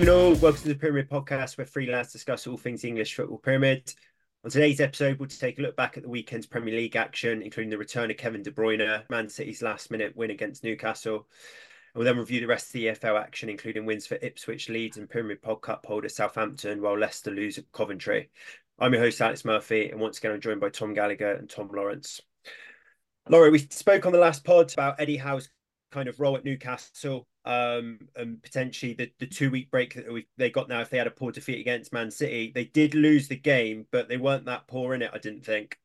Evening all, welcome to the Pyramid Podcast, where lads discuss all things English football pyramid. On today's episode, we'll take a look back at the weekend's Premier League action, including the return of Kevin De Bruyne, Man City's last-minute win against Newcastle. And we'll then review the rest of the EFL action, including wins for Ipswich, Leeds, and Pyramid Pod Cup holder Southampton, while Leicester lose at Coventry. I'm your host, Alex Murphy, and once again, I'm joined by Tom Gallagher and Tom Lawrence. Laurie, we spoke on the last pod about Eddie Howe's kind of role at Newcastle um, and potentially the, the two week break that we, they got now if they had a poor defeat against Man City. They did lose the game, but they weren't that poor in it, I didn't think.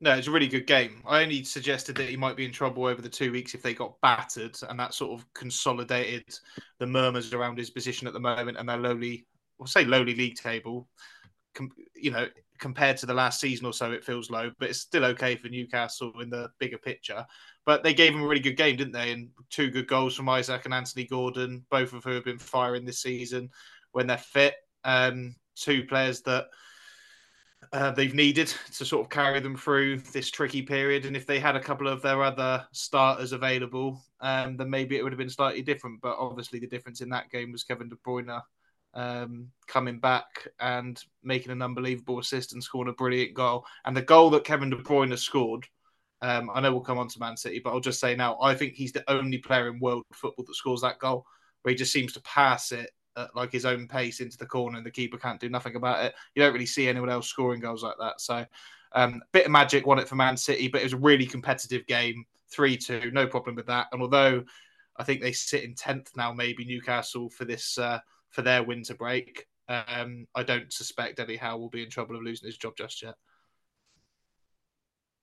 No, it's a really good game. I only suggested that he might be in trouble over the two weeks if they got battered, and that sort of consolidated the murmurs around his position at the moment and their lowly, we'll say lowly league table. Com- you know, compared to the last season or so, it feels low, but it's still okay for Newcastle in the bigger picture. But they gave him a really good game, didn't they? And two good goals from Isak and Anthony Gordon, both of who have been firing this season when they're fit. Um, two players that uh, they've needed to sort of carry them through this tricky period. And if they had a couple of their other starters available, um, then maybe it would have been slightly different. But obviously, the difference in that game was Kevin De Bruyne um, coming back and making an unbelievable assist and scoring a brilliant goal. And the goal that Kevin De Bruyne scored um, I know we'll come on to Man City, but I'll just say now, I think he's the only player in world football that scores that goal, where he just seems to pass it at like his own pace into the corner, and the keeper can't do nothing about it. You don't really see anyone else scoring goals like that. So, um, a bit of magic won it for Man City, but it was a really competitive game, three two, no problem with that. And although I think they sit in tenth now, maybe Newcastle for this uh, for their winter break. Um, I don't suspect Eddie Howe will be in trouble of losing his job just yet.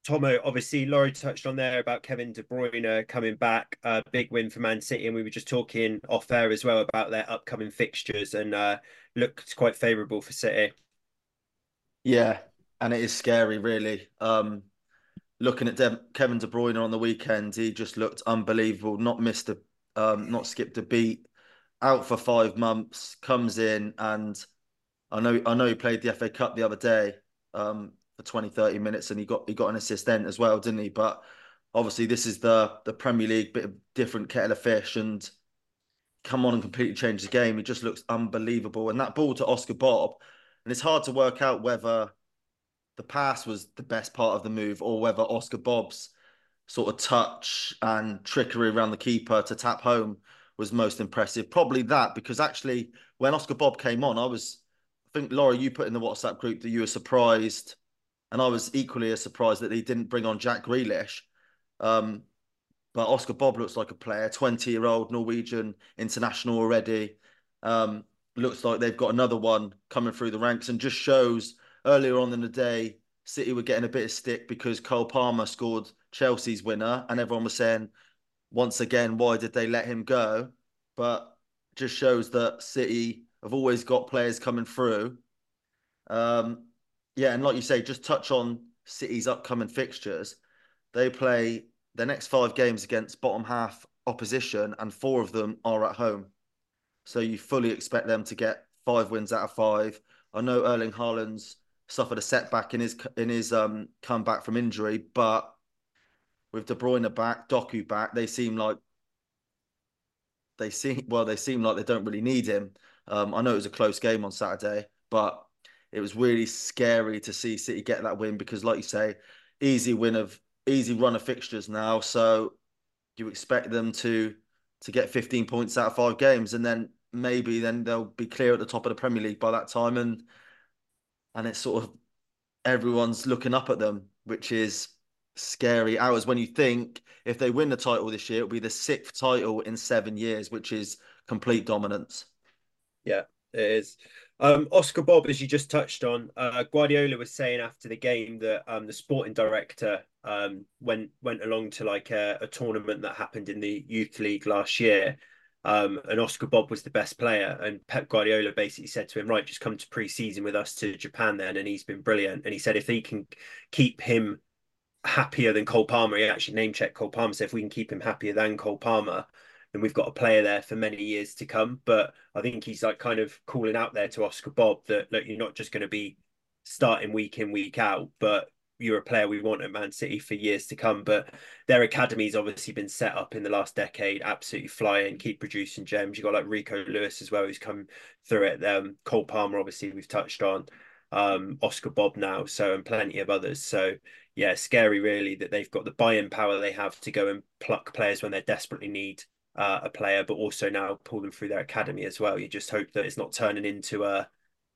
Tomo, obviously, Laurie touched on there about Kevin De Bruyne coming back, a uh, big win for Man City, and we were just talking off air as well about their upcoming fixtures, and uh, looked quite favourable for City. Yeah, and it is scary, really. Um, looking at De- Kevin De Bruyne on the weekend, he just looked unbelievable. Not missed a, um, not skipped a beat. Out for five months, comes in, and I know, I know he played the FA Cup the other day. Um, 20, 30 minutes and he got he got an assist then as well, didn't he? But obviously this is the the Premier League, bit of different kettle of fish and come on and completely change the game. He just looks unbelievable. And that ball to Oscar Bobb, and it's hard to work out whether the pass was the best part of the move or whether Oscar Bobb's sort of touch and trickery around the keeper to tap home was most impressive. Probably that because actually when Oscar Bobb came on, I was I think Laura, you put in the WhatsApp group that you were surprised and I was equally as surprised that he didn't bring on Jack Grealish. Um, but Oscar Bobb looks like a player, 20 year old Norwegian international already. Um, looks like they've got another one coming through the ranks and just shows earlier on in the day, City were getting a bit of stick because Cole Palmer scored Chelsea's winner, and everyone was saying, once again, why did they let him go? But just shows that City have always got players coming through. Um, yeah, and like you say, just touch on City's upcoming fixtures. They play their next five games against bottom half opposition, and four of them are at home. So you fully expect them to get five wins out of five. I know Erling Haaland's suffered a setback in his in his um comeback from injury, but with De Bruyne back, Doku back, they seem like they seem well, they seem like they don't really need him. Um, I know it was a close game on Saturday, but it was really scary to see City get that win because, like you say, easy win of easy run of fixtures now. So you expect them to to get 15 points out of five games, and then maybe then they'll be clear at the top of the Premier League by that time, and and it's sort of everyone's looking up at them, which is scary hours when you think if they win the title this year, it'll be the sixth title in seven years, which is complete dominance. Yeah, it is. Um, Oscar Bobb, as you just touched on, uh, Guardiola was saying after the game that um, the sporting director um, went went along to like a, a, tournament that happened in the youth league last year, um, and Oscar Bobb was the best player. And Pep Guardiola basically said to him, "Right, just come to pre-season with us to Japan then." And he's been brilliant. And he said if he can keep him happier than Cole Palmer, he actually name checked Cole Palmer. So if we can keep him happier than Cole Palmer, and we've got a player there for many years to come. But I think he's like kind of calling out there to Oscar Bobb that look, you're not just going to be starting week in week out, but you're a player we want at Man City for years to come. But their academy's obviously been set up in the last decade, absolutely flying, keep producing gems. You've got like Rico Lewis as well, who's come through it. Um, Cole Palmer, obviously, we've touched on. Um, Oscar Bobb now, so and plenty of others. So yeah, scary really that they've got the buy-in power they have to go and pluck players when they desperately need uh, a player, but also now pull them through their academy as well. You just hope that it's not turning into a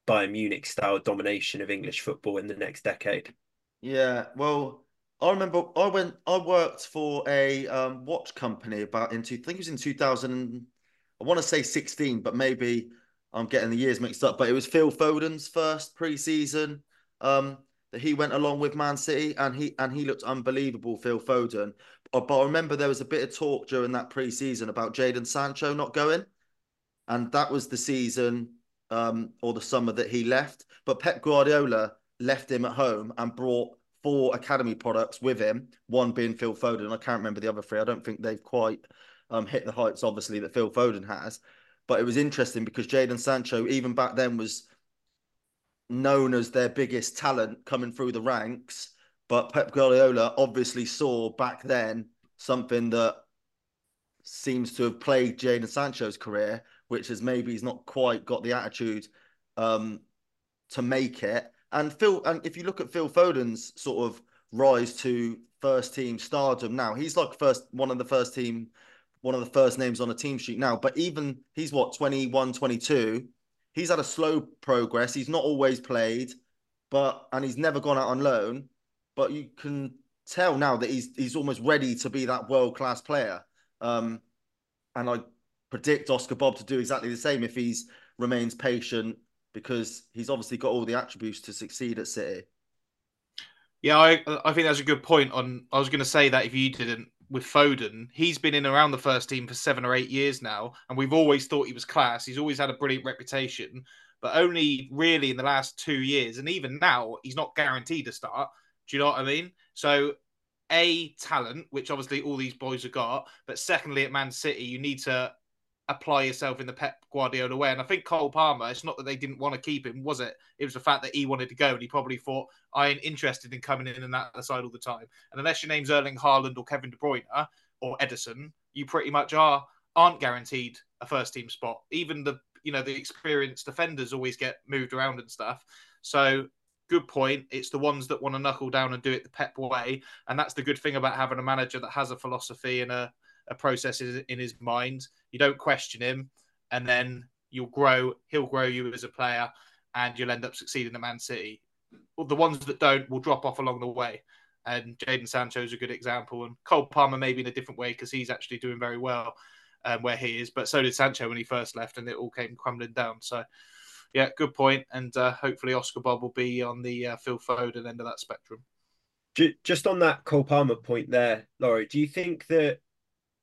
Bayern Munich style domination of English football in the next decade. Yeah, well, I remember I went. I worked for a um, watch company about into. I think it was in two thousand. I want to say sixteen, but maybe I'm getting the years mixed up. But it was Phil Foden's first preseason um, that he went along with Man City, and he and he looked unbelievable. Phil Foden. But I remember there was a bit of talk during that preseason about Jadon Sancho not going, and that was the season um, or the summer that he left. But Pep Guardiola left him at home and brought four academy products with him, one being Phil Foden. I can't remember the other three. I don't think they've quite um, hit the heights, obviously, that Phil Foden has. But it was interesting because Jadon Sancho, even back then, was known as their biggest talent coming through the ranks. But Pep Guardiola obviously saw back then something that seems to have plagued Jadon Sancho's career, which is maybe he's not quite got the attitude um, to make it. And Phil, and if you look at Phil Foden's sort of rise to first team stardom now, he's like first one of the first team, one of the first names on a team sheet now. But even he's what 21, 22. He's had a slow progress. He's not always played, but and he's never gone out on loan. But you can tell now that he's he's almost ready to be that world class player. Um, and I predict Oscar Bobb to do exactly the same if he's remains patient because he's obviously got all the attributes to succeed at City. Yeah, I I think that's a good point. On I was going to say that if you didn't with Foden, he's been in around the first team for seven or eight years now, and we've always thought he was class. He's always had a brilliant reputation, but only really in the last two years, and even now, he's not guaranteed to start. Do you know what I mean? So, a talent, which obviously all these boys have got, but secondly, at Man City, you need to apply yourself in the Pep Guardiola way. And I think Cole Palmer, it's not that they didn't want to keep him, was it? It was the fact that he wanted to go and he probably thought, I ain't interested in coming in and that side all the time. And unless your name's Erling Haaland or Kevin De Bruyne or Ederson, you pretty much are aren't guaranteed a first team spot. Even the you know the experienced defenders always get moved around and stuff. So good point. It's the ones that want to knuckle down and do it the Pep way, and that's the good thing about having a manager that has a philosophy and a a process in his mind. You don't question him, and then you'll grow. He'll grow you as a player, and you'll end up succeeding at Man City. The ones that don't will drop off along the way. And Jadon Sancho is a good example, and Cole Palmer maybe in a different way because he's actually doing very well um, where he is. But so did Sancho when he first left, and it all came crumbling down. So, yeah, good point. And uh, hopefully Oscar Bobb will be on the uh, Phil Foden end of that spectrum. Just on that Cole Palmer point there, Laurie, do you think that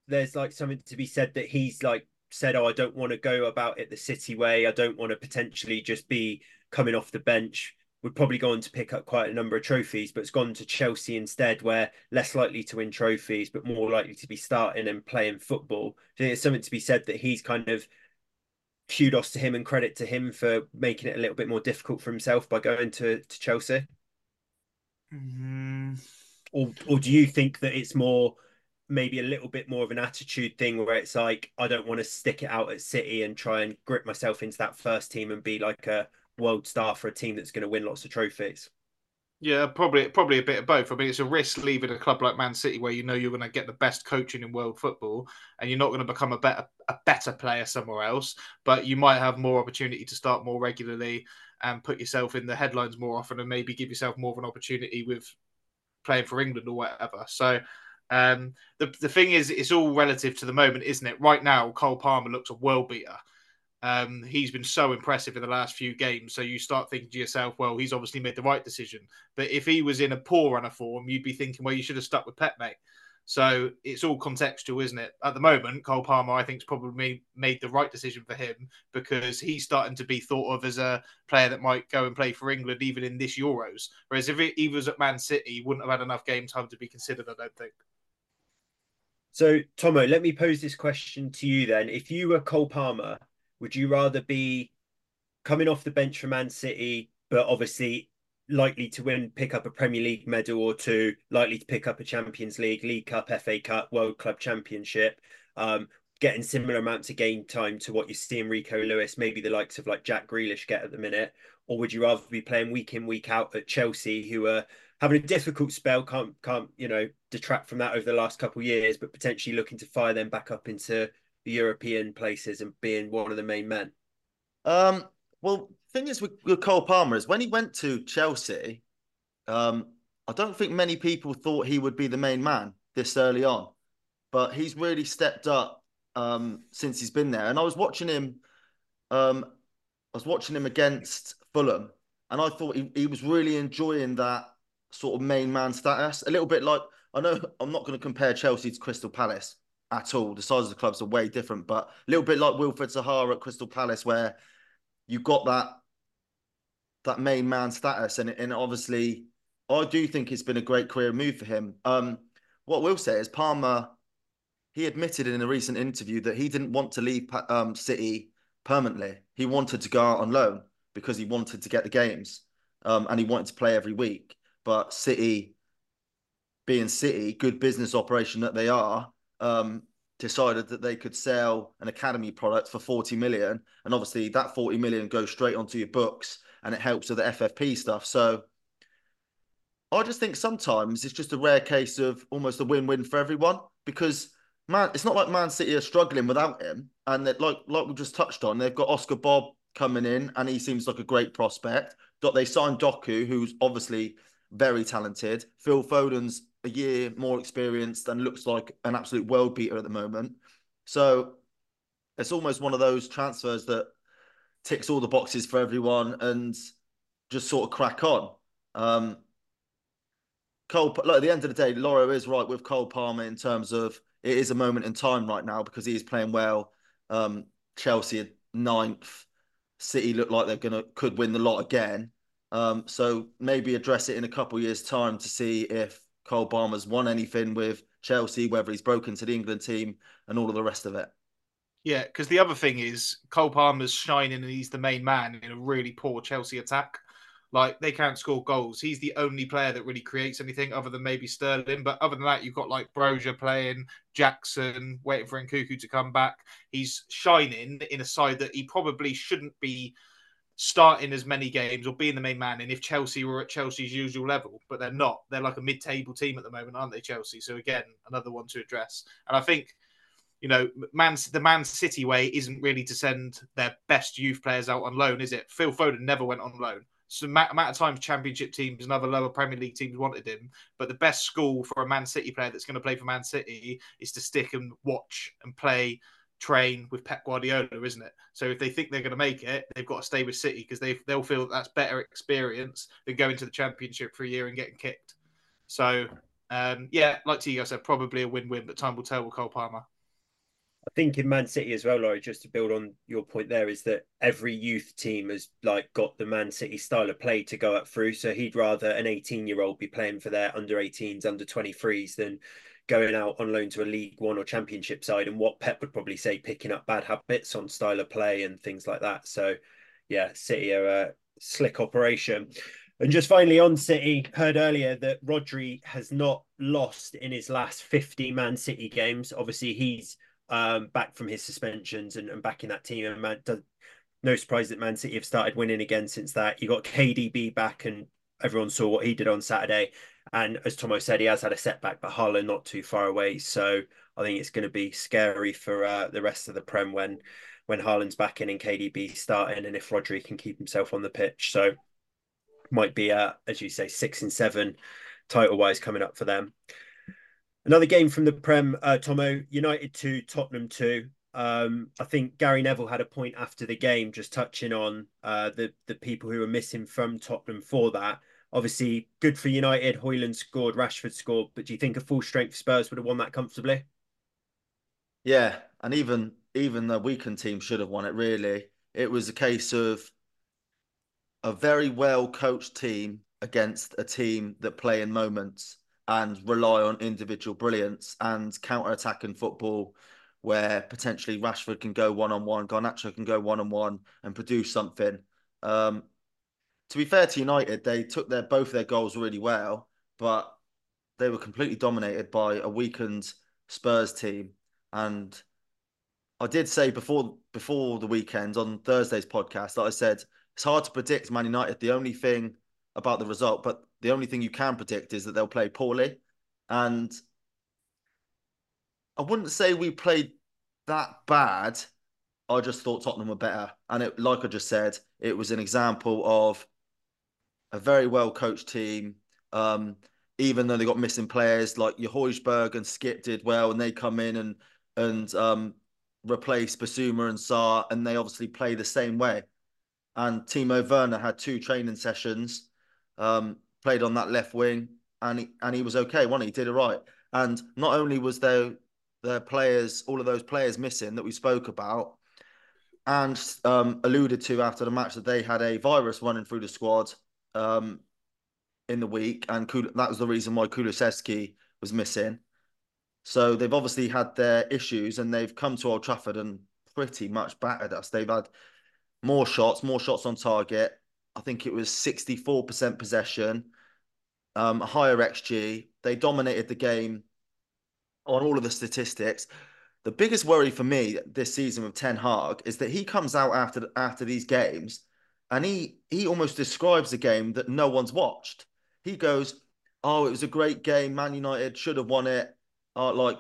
there's like something to be said that he's like said, "Oh, I don't want to go about it the City way. I don't want to potentially just be coming off the bench." Would probably go on to pick up quite a number of trophies, but it's gone to Chelsea instead, where less likely to win trophies, but more likely to be starting and playing football. I think it's something to be said that he's kind of kudos to him and credit to him for making it a little bit more difficult for himself by going to, to Chelsea. Mm-hmm. Or or do you think that it's more maybe a little bit more of an attitude thing where it's like I don't want to stick it out at City and try and grip myself into that first team and be like a world star for a team that's going to win lots of trophies. Yeah, probably probably a bit of both. I mean, it's a risk leaving a club like Man City where you know you're going to get the best coaching in world football, and you're not going to become a better a better player somewhere else. But you might have more opportunity to start more regularly and put yourself in the headlines more often, and maybe give yourself more of an opportunity with playing for England or whatever. So um, the the thing is, it's all relative to the moment, isn't it? Right now, Cole Palmer looks a world beater. Um, he's been so impressive in the last few games. So you start thinking to yourself, well, he's obviously made the right decision. But if he was in a poor run of form, you'd be thinking, well, you should have stuck with Pep, mate. So it's all contextual, isn't it? At the moment, Cole Palmer, I think, has probably made the right decision for him because he's starting to be thought of as a player that might go and play for England even in this Euros. Whereas if he was at Man City, he wouldn't have had enough game time to be considered, I don't think. So, Tomo, let me pose this question to you then. If you were Cole Palmer, would you rather be coming off the bench for Man City, but obviously likely to win, pick up a Premier League medal or two, likely to pick up a Champions League, League Cup, FA Cup, World Club Championship. Um, getting similar amounts of game time to what you see in Rico Lewis, maybe the likes of like Jack Grealish get at the minute, or would you rather be playing week in week out at Chelsea, who are having a difficult spell, can't can't you know detract from that over the last couple of years, but potentially looking to fire them back up into the European places and being one of the main men. Um, well, thing is with, with Cole Palmer is when he went to Chelsea, um, I don't think many people thought he would be the main man this early on, but he's really stepped up um, since he's been there. And I was watching him. Um, I was watching him against Fulham, and I thought he, he was really enjoying that sort of main man status. A little bit like I know I'm not going to compare Chelsea to Crystal Palace at all. The size of the clubs are way different, but a little bit like Wilfried Zaha at Crystal Palace, where you got that that main man status, and and obviously I do think it's been a great career move for him. Um, what we'll say is Palmer he admitted in a recent interview that he didn't want to leave um, City permanently. He wanted to go out on loan because he wanted to get the games um, and he wanted to play every week. But City, being City, good business operation that they are, um, decided that they could sell an academy product for 40 million. And obviously, that 40 million goes straight onto your books and it helps with the FFP stuff. So I just think sometimes it's just a rare case of almost a win win for everyone because man, it's not like Man City are struggling without him, and that like like we just touched on, they've got Oscar Bobb coming in, and he seems like a great prospect. They signed Doku, who's obviously very talented. Phil Foden's a year more experienced and looks like an absolute world beater at the moment. So it's almost one of those transfers that ticks all the boxes for everyone and just sort of crack on. Um, Cole, like at the end of the day, Laura is right with Cole Palmer in terms of it is a moment in time right now because he is playing well. Um, Chelsea ninth, City look like they're gonna could win the lot again. Um, so maybe address it in a couple years' time to see if Cole Palmer's won anything with Chelsea, whether he's broken to the England team, and all of the rest of it. Yeah, because the other thing is Cole Palmer's shining and he's the main man in a really poor Chelsea attack. Like they can't score goals. He's the only player that really creates anything other than maybe Sterling. But other than that, you've got like Broja playing, Jackson waiting for Nkunku to come back. He's shining in a side that he probably shouldn't be starting as many games or being the main man. And if Chelsea were at Chelsea's usual level, but they're not. They're like a mid-table team at the moment, aren't they, Chelsea? So again, another one to address. And I think you know, Man the Man City way isn't really to send their best youth players out on loan, is it? Phil Foden never went on loan. So amount of times championship teams and other lower Premier League teams wanted him, but the best school for a Man City player that's going to play for Man City is to stick and watch and play, train with Pep Guardiola, isn't it? So if they think they're going to make it, they've got to stay with City because they they'll feel that that's better experience than going to the Championship for a year and getting kicked. So um, yeah, like you Tigo said, probably a win-win, but time will tell with Cole Palmer. I think in Man City as well, Laurie, just to build on your point there, is that every youth team has like got the Man City style of play to go up through. So he'd rather an 18 year old be playing for their under 18s, under 23s than going out on loan to a League One or Championship side. And what Pep would probably say, picking up bad habits on style of play and things like that. So yeah, City are a slick operation. And just finally on City, heard earlier that Rodri has not lost in his last 50 Man City games. Obviously, he's um, back from his suspensions and, and back in that team. And man, no surprise that Man City have started winning again since that. You got KDB back, and everyone saw what he did on Saturday. And as Tomo said, he has had a setback, but Haaland not too far away. So I think it's going to be scary for uh, the rest of the Prem when when Haaland's back in and KDB starting, and if Rodri can keep himself on the pitch. So might be, uh, as you say, six and seven title wise coming up for them. Another game from the Prem, uh, Tomo, United 2, Tottenham 2. Um, I think Gary Neville had a point after the game, just touching on uh, the the people who were missing from Tottenham for that. Obviously, good for United. Højlund scored, Rashford scored, but do you think a full strength Spurs would have won that comfortably? Yeah, and even even the weakened team should have won it. Really, it was a case of a very well coached team against a team that play in moments and rely on individual brilliance and counter attacking football where potentially Rashford can go one on one, Garnacho can go one on one and produce something. Um, to be fair to United, they took their both their goals really well, but they were completely dominated by a weakened Spurs team. And I did say before before the weekend on Thursday's podcast that I said it's hard to predict Man United. The only thing about the result, but the only thing you can predict is that they'll play poorly. And I wouldn't say we played that bad. I just thought Tottenham were better. And it, like I just said, it was an example of a very well coached team. Um, even though they got missing players like your and Skipp did well, and they come in and and um, replace Bissouma and Sarr, and they obviously play the same way. And Timo Werner had two training sessions, um, played on that left wing, and he, and he was okay. One, he did it right. And not only was there the players, all of those players missing that we spoke about, and um, alluded to after the match that they had a virus running through the squad um, in the week, and that was the reason why Kulusevski was missing. So they've obviously had their issues, and they've come to Old Trafford and pretty much battered us. They've had more shots, more shots on target. I think it was 64% possession, um, higher XG. They dominated the game on all of the statistics. The biggest worry for me this season with Ten Hag is that he comes out after after these games and he he almost describes a game that no one's watched. He goes, "Oh, it was a great game. Man United should have won it. Uh, like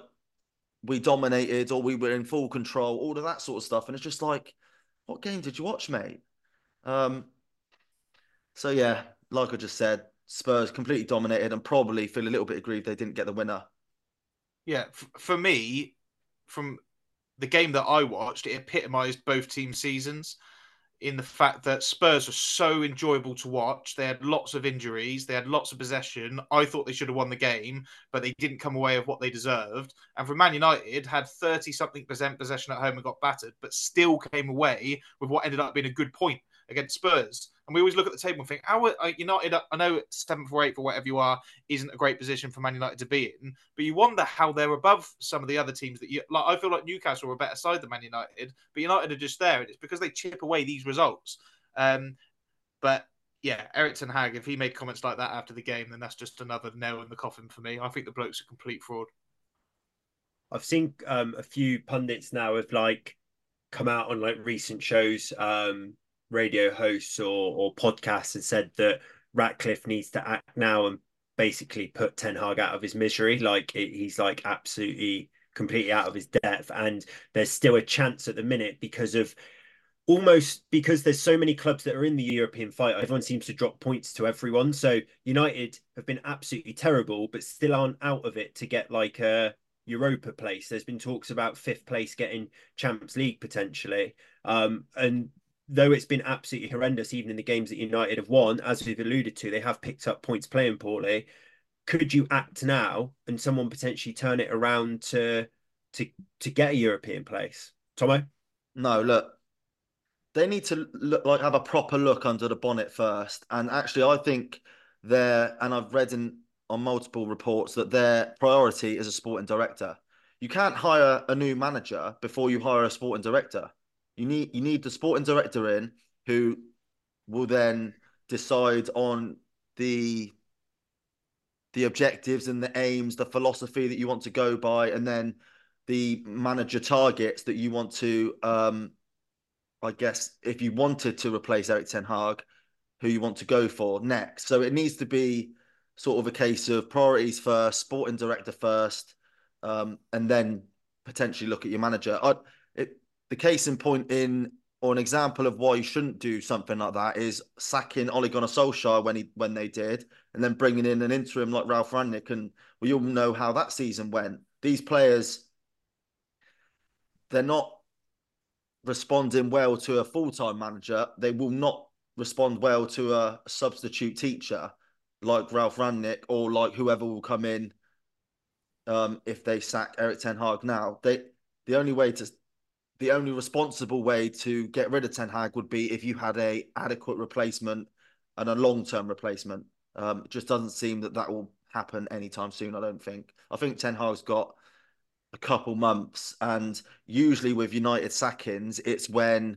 we dominated or we were in full control. All of that sort of stuff." And it's just like, what game did you watch, mate? Um. So yeah, like I just said, Spurs completely dominated and probably feel a little bit aggrieved they didn't get the winner. Yeah, for me, from the game that I watched, it epitomised both team seasons in the fact that Spurs were so enjoyable to watch. They had lots of injuries, they had lots of possession. I thought they should have won the game, but they didn't come away with what they deserved. And for Man United, had 30 something percent possession at home and got battered, but still came away with what ended up being a good point against Spurs. And we always look at the table and think, how are United? I know seventh or eighth or whatever you are isn't a great position for Man United to be in, but you wonder how they're above some of the other teams that you like. I feel like Newcastle are a better side than Man United, but United are just there, and it's because they chip away these results. Um, but yeah, Erik ten Hag, if he made comments like that after the game, then that's just another nail in the coffin for me. I think the bloke's a complete fraud. I've seen um, a few pundits now have like come out on like recent shows um, radio hosts or, or podcasts and said that Ratcliffe needs to act now and basically put Ten Hag out of his misery. Like it, he's like absolutely completely out of his depth, and there's still a chance at the minute because of almost because there's so many clubs that are in the European fight. Everyone seems to drop points to everyone. So United have been absolutely terrible, but still aren't out of it to get like a Europa place. There's been talks about fifth place getting Champions League potentially. Um, and though it's been absolutely horrendous, even in the games that United have won, as we've alluded to, they have picked up points playing poorly. Could you act now and someone potentially turn it around to to to get a European place? Tomo? No, look, they need to look like have a proper look under the bonnet first. And actually, I think they're and I've read in on multiple reports that their priority is a sporting director. You can't hire a new manager before you hire a sporting director. You need you need the sporting director in who will then decide on the the objectives and the aims, the philosophy that you want to go by, and then the manager targets that you want to. Um, I guess if you wanted to replace Erik Ten Hag, who you want to go for next. So it needs to be sort of a case of priorities first, sporting director first, um, and then potentially look at your manager. I, the case in point in or an example of why you shouldn't do something like that is sacking Ole Gunnar Solskjaer when he when they did, and then bringing in an interim like Ralf Rangnick, and we all know how that season went. These players, they're not responding well to a full time manager. They will not respond well to a substitute teacher like Ralf Rangnick or like whoever will come in um, if they sack Erik Ten Hag now. They the only way to the only responsible way to get rid of Ten Hag would be if you had a adequate replacement and a long term replacement. Um, it just doesn't seem that that will happen anytime soon. I don't think. I think Ten Hag's got a couple months, and usually with United sackings, it's when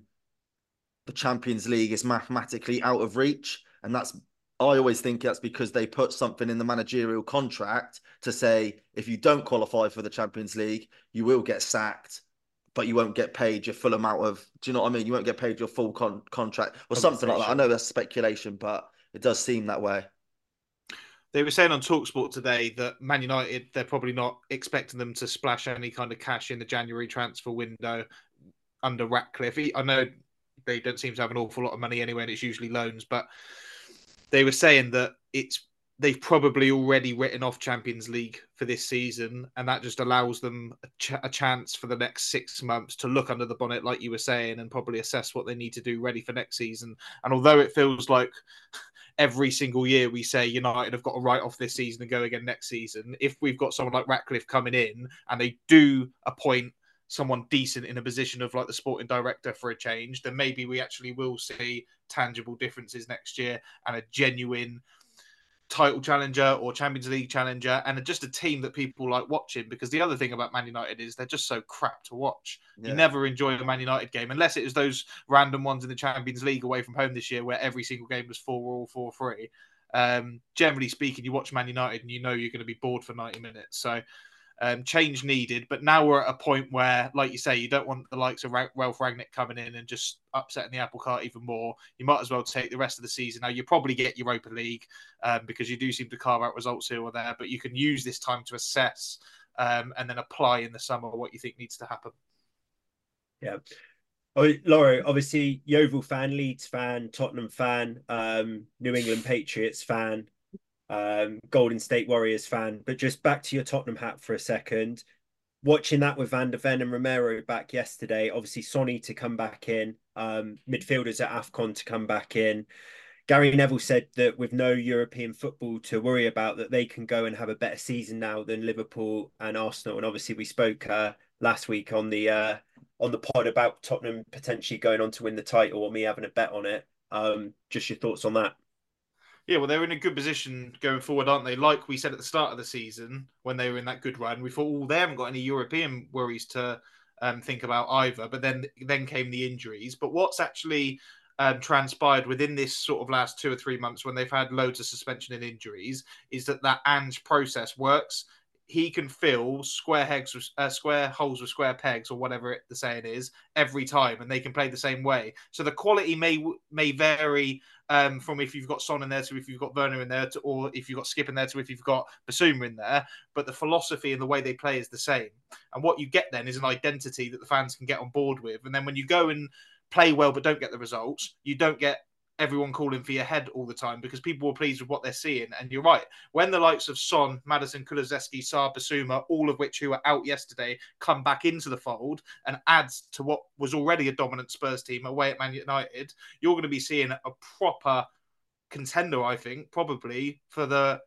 the Champions League is mathematically out of reach, and that's I always think that's because they put something in the managerial contract to say if you don't qualify for the Champions League, you will get sacked, but you won't get paid your full amount of. Do you know what I mean? You won't get paid your full con- contract or something like that. I know that's speculation, but it does seem that way. They were saying on Talksport today that Man United, they're probably not expecting them to splash any kind of cash in the January transfer window under Ratcliffe. I know they don't seem to have an awful lot of money anyway, and it's usually loans, but they were saying that it's they've probably already written off Champions League for this season, and that just allows them a, ch- a, chance for the next six months to look under the bonnet, like you were saying, and probably assess what they need to do ready for next season. And although it feels like every single year we say United have got to write off this season and go again next season, if we've got someone like Ratcliffe coming in and they do appoint someone decent in a position of like the sporting director for a change, then maybe we actually will see tangible differences next year and a genuine title challenger or Champions League challenger and just a team that people like watching because the other thing about Man United is they're just so crap to watch. Yeah. You never enjoy a Man United game unless it is those random ones in the Champions League away from home this year where every single game was 4 all 4 3. Um, generally speaking, you watch Man United and you know you're going to be bored for 90 minutes. So um, change needed. But now we're at a point where, like you say, you don't want the likes of Ralf Rangnick coming in and just upsetting the apple cart even more. You might as well take the rest of the season. Now, you probably get Europa League um, because you do seem to carve out results here or there, but you can use this time to assess um, and then apply in the summer what you think needs to happen. Yeah. Oh, Laura, obviously, Yeovil fan, Leeds fan, Tottenham fan, um, New England Patriots fan um, Golden State Warriors fan. But just back to your Tottenham hat for a second. Watching that with Van der Ven and Romero back yesterday, obviously Sonny to come back in, um, midfielders at AFCON to come back in. Gary Neville said that with no European football to worry about, that they can go and have a better season now than Liverpool and Arsenal. And obviously, we spoke uh, last week on the uh, on the pod about Tottenham potentially going on to win the title, or me having a bet on it. Um, just your thoughts on that? Yeah, well, they're in a good position going forward, aren't they? Like we said at the start of the season, when they were in that good run, we thought, oh, they haven't got any European worries to um, think about either. But then, then came the injuries. But what's actually um, transpired within this sort of last two or three months, when they've had loads of suspension and injuries, is that that Ange process works he can fill square pegs with uh, square holes with square pegs or whatever it, the saying is every time, and they can play the same way. So the quality may may vary um, from if you've got Son in there to if you've got Werner in there to, or if you've got Skipp in there to if you've got Bissouma in there. But the philosophy and the way they play is the same. And what you get then is an identity that the fans can get on board with. And then when you go and play well but don't get the results, you don't get everyone calling for your head all the time because people were pleased with what they're seeing. And you're right. When the likes of Son, Maddison, Kulusevski, Sarr, Bissouma, all of which who were out yesterday, come back into the fold and adds to what was already a dominant Spurs team away at Man United, you're going to be seeing a proper contender, I think, probably for the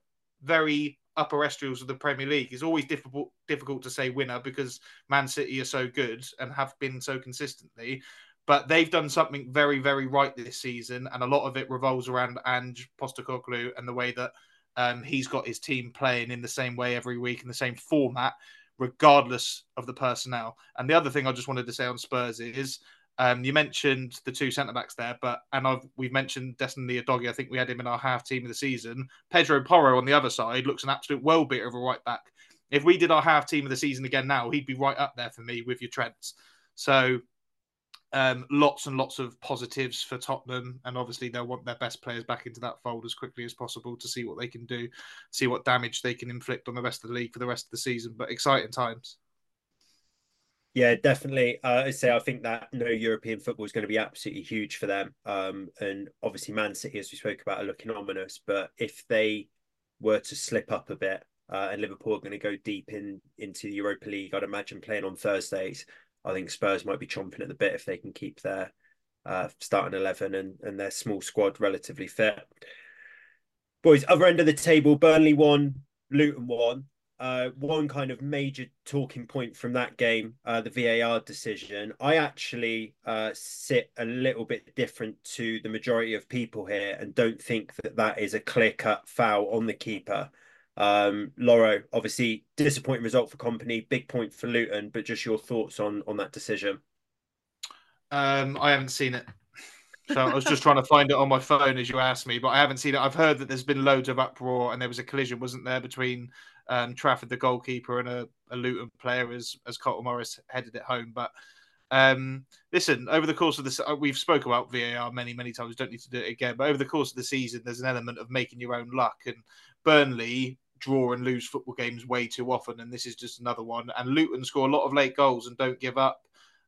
very upper estrals of the Premier League. It's always difficult difficult to say winner because Man City are so good and have been so consistently. But they've done something very, very right this season, and a lot of it revolves around Ange Postecoglou and the way that um, he's got his team playing in the same way every week in the same format, regardless of the personnel. And the other thing I just wanted to say on Spurs is um, you mentioned the two centre backs there, but and I've, we've mentioned Destiny Udogie. I think we had him in our half team of the season. Pedro Porro on the other side looks an absolute well beater of a right back. If we did our half team of the season again now, he'd be right up there for me with your Trents. So um, lots and lots of positives for Tottenham, and obviously they'll want their best players back into that fold as quickly as possible to see what they can do, see what damage they can inflict on the rest of the league for the rest of the season. But exciting times. Yeah, definitely. Uh, I say I think that no European football is going to be absolutely huge for them. Um, and obviously, Man City, as we spoke about, are looking ominous. But if they were to slip up a bit, uh, and Liverpool are going to go deep in into the Europa League, I'd imagine playing on Thursdays. I think Spurs might be chomping at the bit if they can keep their uh, starting 11 and, and their small squad relatively fit. Boys, other end of the table, Burnley won, Luton won. Uh, one kind of major talking point from that game, uh, the VAR decision. I actually uh, sit a little bit different to the majority of people here and don't think that that is a clear cut foul on the keeper. Um, Loro, obviously disappointing result for company, big point for Luton, but just your thoughts on on that decision. Um, I haven't seen it, So I was just trying to find it on my phone as you asked me, but I haven't seen it. I've heard that there's been loads of uproar, and there was a collision, wasn't there, between um, Trafford, the goalkeeper, and a, a Luton player as as Carlton Morris headed it home. But um, listen, over the course of this, uh, we've spoke about VAR many, many times. Don't need to do it again. But over the course of the season, there's an element of making your own luck, and Burnley draw and lose football games way too often, and this is just another one. And Luton score a lot of late goals and don't give up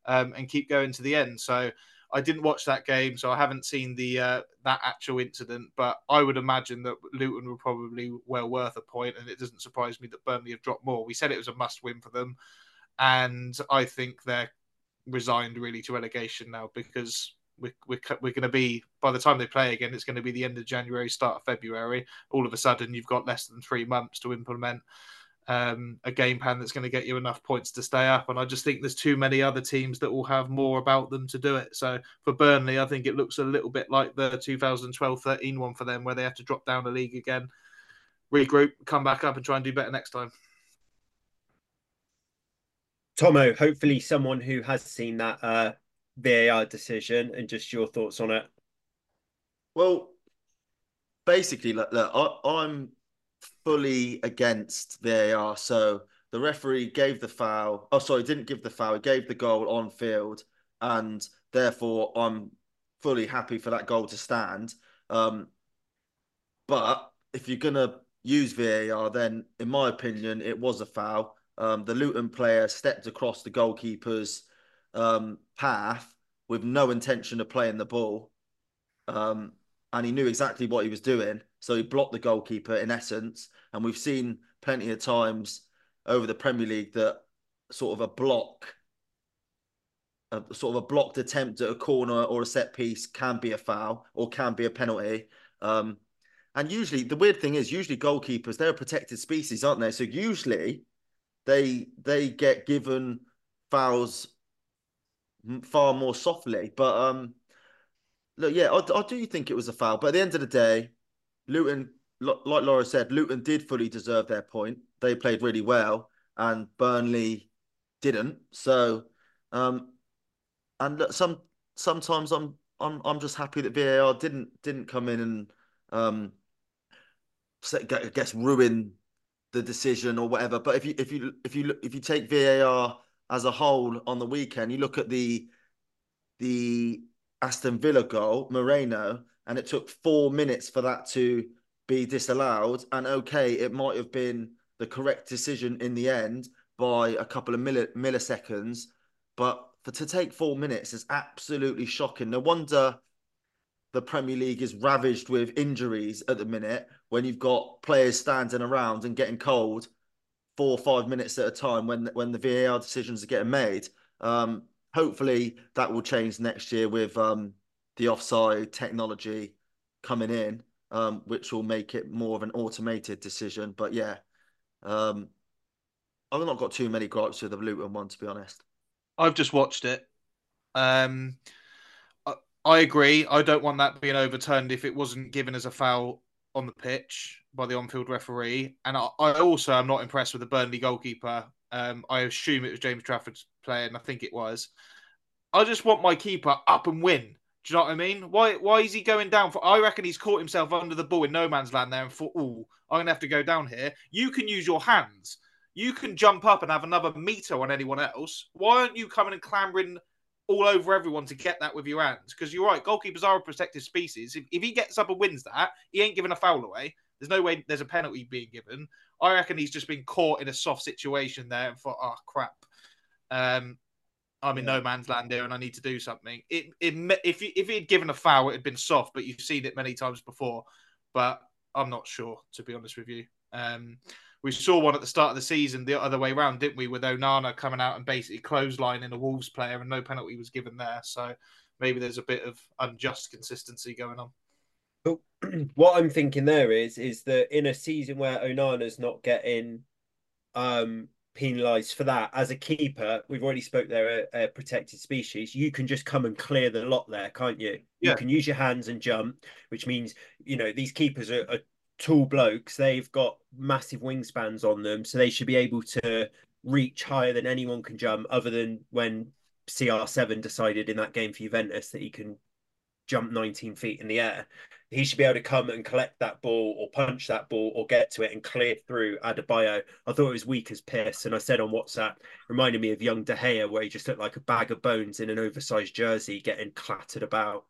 um, and keep going to the end. So I didn't watch that game, so I haven't seen the uh, that actual incident. But I would imagine that Luton were probably well worth a point, and it doesn't surprise me that Burnley have dropped more. We said it was a must win for them, and I think they're resigned really to relegation now because we're, we're, we're going to be by the time they play again it's going to be the end of january start of february all of a sudden you've got less than three months to implement um, a game plan that's going to get you enough points to stay up. And I just think there's too many other teams that will have more about them to do it. So for Burnley, I think it looks a little bit like the 2012 13 one for them, where they have to drop down the league again, regroup, come back up, and try and do better next time. Tomo, hopefully someone who has seen that uh, VAR decision and just your thoughts on it. Well, basically, look, look I, I'm fully against VAR. So the referee gave the foul. Oh, sorry, didn't give the foul. He gave the goal on field, and therefore I'm fully happy for that goal to stand. Um, but if you're gonna use VAR, then in my opinion, it was a foul. Um, the Luton player stepped across the goalkeeper's um, path with no intention of playing the ball. Um, and he knew exactly what he was doing. So he blocked the goalkeeper in essence. And we've seen plenty of times over the Premier League that sort of a block, a sort of a blocked attempt at a corner or a set piece can be a foul or can be a penalty. Um, and usually, the weird thing is, usually goalkeepers they're a protected species, aren't they? So usually, they they get given fouls far more softly. But um, look, yeah, I, I do think it was a foul. But at the end of the day, Luton, like Laura said, Luton did fully deserve their point. They played really well, and Burnley didn't. So, um, and look, some sometimes I'm I'm I'm just happy that VAR didn't didn't come in and um, I guess ruin the decision or whatever. But if you if you if you if you take VAR as a whole on the weekend, you look at the the Aston Villa goal, Moreno, and it took four minutes for that to be disallowed. And okay, it might have been the correct decision in the end by a couple of milliseconds, but for to take four minutes is absolutely shocking. No wonder the Premier League is ravaged with injuries at the minute when you've got players standing around and getting cold four or five minutes at a time when when the VAR decisions are getting made. Um, hopefully that will change next year with um, the offside technology coming in, um, which will make it more of an automated decision. But yeah, um, I've not got too many gripes with the Luton one, to be honest. I've just watched it. Um, I, I agree. I don't want that being overturned if it wasn't given as a foul on the pitch by the on-field referee. And I, I also am not impressed with the Burnley goalkeeper. Um, I assume it was James Trafford's player, and I think it was. I just want my keeper up and win. Do you know what I mean? Why why is he going down for I reckon he's caught himself under the ball in no man's land there and thought, oh, I'm gonna have to go down here. You can use your hands. You can jump up and have another meter on anyone else. Why aren't you coming and clambering all over everyone to get that with your hands? Because you're right, goalkeepers are a protective species. If, if he gets up and wins that, he ain't giving a foul away. There's no way there's a penalty being given. I reckon he's just been caught in a soft situation there and thought, oh crap. Um, I'm in yeah. no man's land here and I need to do something. It, it if if he had given a foul, it had been soft, but you've seen it many times before. But I'm not sure, to be honest with you. Um, we saw one at the start of the season the other way around, didn't we? With Onana coming out and basically clotheslining a Wolves player, and no penalty was given there. So maybe there's a bit of unjust consistency going on. But what I'm thinking there is, is that in a season where Onana's not getting um penalised for that. As a keeper, we've already spoke there, a, a, protected species. You can just come and clear the lot there, can't you? Yeah. You can use your hands and jump, which means you know these keepers are, are tall blokes. They've got massive wingspans on them, so they should be able to reach higher than anyone can jump. Other than when CR7 decided in that game for Juventus that he can jump 19 feet in the air. He should be able to come and collect that ball or punch that ball or get to it and clear through Adebayo. I thought it was weak as piss. And I said on WhatsApp, reminded me of young De Gea, where he just looked like a bag of bones in an oversized jersey getting clattered about.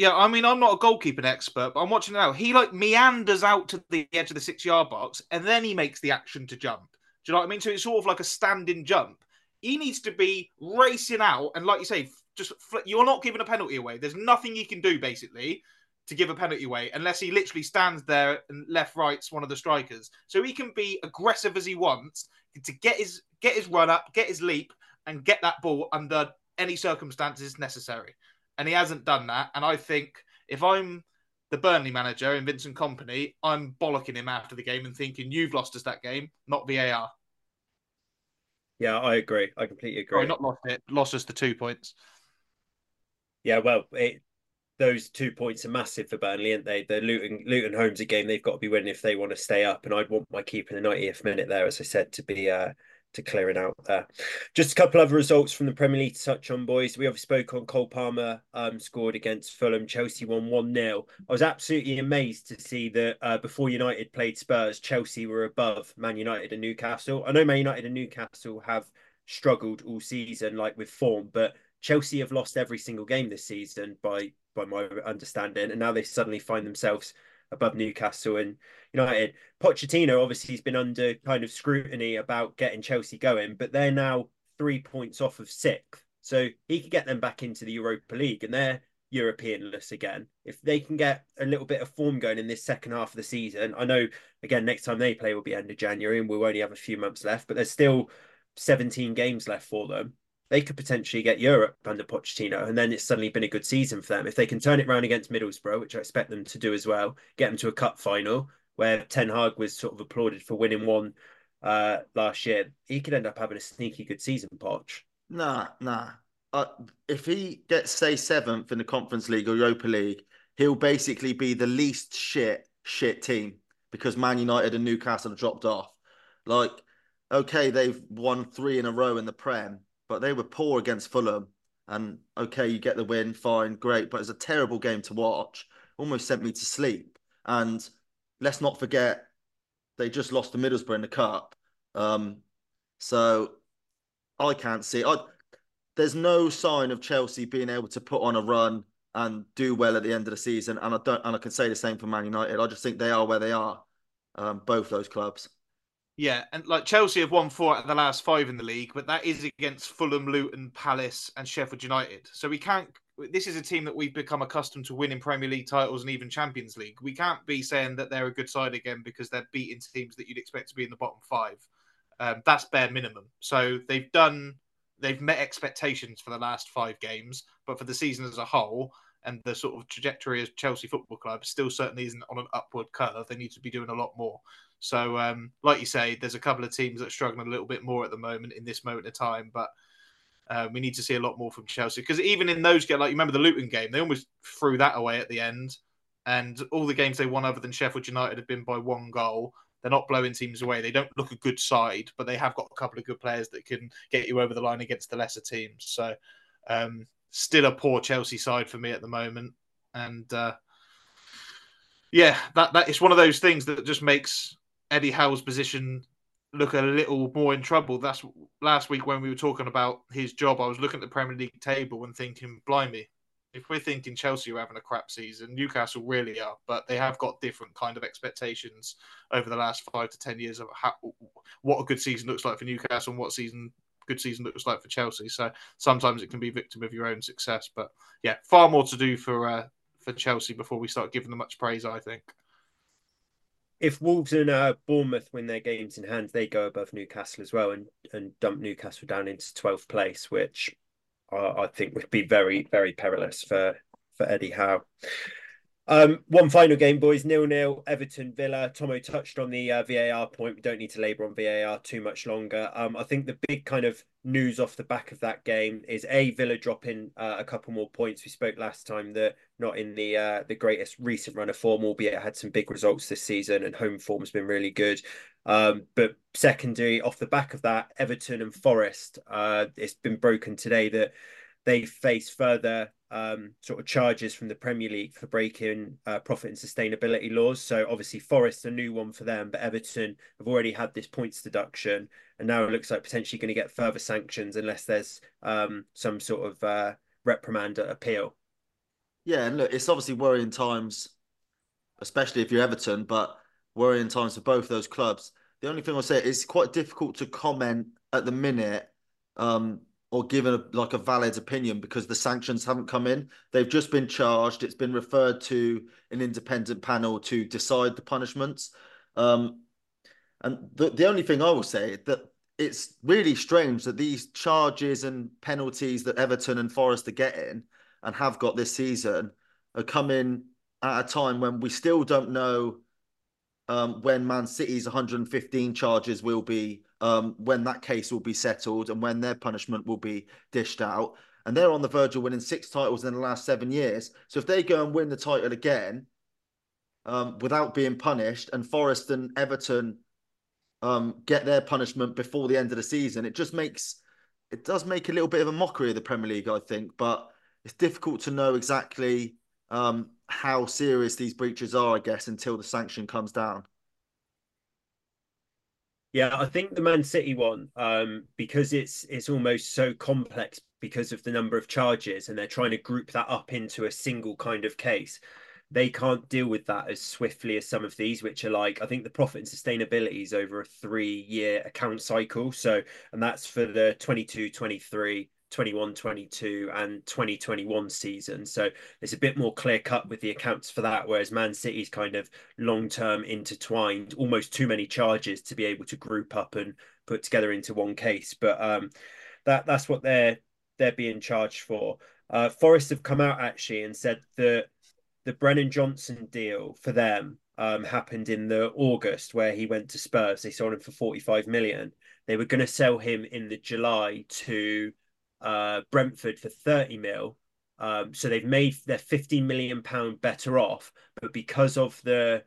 Yeah, I mean, I'm not a goalkeeping expert, but I'm watching now. He like meanders out to the edge of the six yard box and then he makes the action to jump. Do you know what I mean? So it's sort of like a standing jump. He needs to be racing out and, like you say, just you're not giving a penalty away. There's nothing he can do basically to give a penalty away unless he literally stands there and left rights one of the strikers. So he can be aggressive as he wants to get his get his run up, get his leap, and get that ball under any circumstances necessary. And he hasn't done that. And I think if I'm the Burnley manager in Vincent Kompany, I'm bollocking him after the game and thinking you've lost us that game, not VAR. Yeah, I agree. I completely agree. Sorry, not lost it, lost us the two points. Yeah, well, it, those two points are massive for Burnley, aren't they? The Luton Luton Holmes game they've got to be winning if they want to stay up. And I'd want my keeper in the 90th minute there, as I said, to be uh, to clear it out there. Just a couple other results from the Premier League to touch on, boys. We obviously spoke on Cole Palmer um, scored against Fulham. Chelsea won 1 0. I was absolutely amazed to see that uh, before United played Spurs, Chelsea were above Man United and Newcastle. I know Man United and Newcastle have struggled all season, like with form, but Chelsea have lost every single game this season by by my understanding, and now they suddenly find themselves above Newcastle and United. Pochettino obviously has been under kind of scrutiny about getting Chelsea going, but they're now three points off of sixth. So he could get them back into the Europa League and they're Europeanless again. If they can get a little bit of form going in this second half of the season, I know again next time they play will be end of January and we'll only have a few months left, but there's still 17 games left for them they could potentially get Europe under Pochettino, and then it's suddenly been a good season for them. If they can turn it around against Middlesbrough, which I expect them to do as well, get them to a cup final where Ten Hag was sort of applauded for winning one uh, last year, he could end up having a sneaky good season, Poch. Nah, nah. Uh, if he gets say seventh in the Conference League or Europa League, he'll basically be the least shit shit team because Man United and Newcastle have dropped off. Like, okay, they've won three in a row in the Prem, but they were poor against Fulham. And okay, you get the win, fine, great, but it's a terrible game to watch. Almost sent me to sleep. And let's not forget, they just lost to Middlesbrough in the cup. Um, so I can't see. I, there's no sign of Chelsea being able to put on a run and do well at the end of the season. And I don't, and I can say the same for Man United. I just think they are where they are, um, both those clubs. Yeah, and like Chelsea have won four out of the last five in the league, but that is against Fulham, Luton, Palace, and Sheffield United. So we can't. This is a team that we've become accustomed to winning Premier League titles and even Champions League. We can't be saying that they're a good side again because they're beating teams that you'd expect to be in the bottom five. Um, that's bare minimum. So they've done, they've met expectations for the last five games, but for the season as a whole, and the sort of trajectory of Chelsea Football Club still certainly isn't on an upward curve. They need to be doing a lot more. So, um, like you say, there's a couple of teams that are struggling a little bit more at the moment in this moment of time, but uh, we need to see a lot more from Chelsea because even in those games, like you remember the Luton game, they almost threw that away at the end, and all the games they won other than Sheffield United have been by one goal. They're not blowing teams away. They don't look a good side, but they have got a couple of good players that can get you over the line against the lesser teams. So, um, still a poor Chelsea side for me at the moment, and uh, yeah, that that is one of those things that just makes Eddie Howe's position look a little more in trouble. That's last week when we were talking about his job. I was looking at the Premier League table and thinking, blimey, if we're thinking Chelsea are having a crap season, Newcastle really are, but they have got different kind of expectations over the last five to ten years of how, what a good season looks like for Newcastle and what season good season looks like for Chelsea. So sometimes it can be victim of your own success. But yeah, far more to do for uh, for Chelsea before we start giving them much praise. I think if Wolves and uh, Bournemouth win their games in hand, they go above Newcastle as well and, and dump Newcastle down into 12th place, which I, I think would be very, very perilous for, for Eddie Howe. Um, one final game, boys. Nil nil. Everton Villa. Tomo touched on the uh, VAR point. We don't need to labour on VAR too much longer. Um, I think the big kind of news off the back of that game is a Villa dropping uh, a couple more points. We spoke last time that not in the uh, the greatest recent run of form, albeit had some big results this season, and home form has been really good. Um, but secondary, off the back of that, Everton and Forest. Uh, it's been broken today that they face further um, sort of charges from the Premier League for breaking uh, profit and sustainability laws. So obviously Forest a new one for them, but Everton have already had this points deduction, and now it looks like potentially going to get further sanctions unless there's um, some sort of uh, reprimand appeal. Yeah, and look, it's obviously worrying times, especially if you're Everton, but worrying times for both those clubs. The only thing I'll say is quite difficult to comment at the minute um, or given a, like a valid opinion because the sanctions haven't come in. They've just been charged. It's been referred to an independent panel to decide the punishments. Um, and the, the only thing I will say that it's really strange that these charges and penalties that Everton and Forest are getting and have got this season are coming at a time when we still don't know um, when Man City's 115 charges will be, um, when that case will be settled, and when their punishment will be dished out. And they're on the verge of winning six titles in the last seven years. So if they go and win the title again um, without being punished, and Forest and Everton um, get their punishment before the end of the season, it just makes it does make a little bit of a mockery of the Premier League, I think. But it's difficult to know exactly um, how serious these breaches are, I guess, until the sanction comes down. Yeah, I think the Man City one, um, because it's it's almost so complex because of the number of charges, and they're trying to group that up into a single kind of case. They can't deal with that as swiftly as some of these, which are like I think the profit and sustainability is over a three-year account cycle. So, and that's for the 22, 23, 21 22 and 2021 season so it's a bit more clear cut with the accounts for that whereas man city's kind of long term intertwined almost too many charges to be able to group up and put together into one case but um that that's what they're they're being charged for uh forest have come out actually and said that the brennan johnson deal for them um, happened in the August where he went to Spurs. They sold him for 45 million. They were going to sell him in the July to uh, Brentford for 30 mil. Um, so they've made their 15 million pound better off, but because of the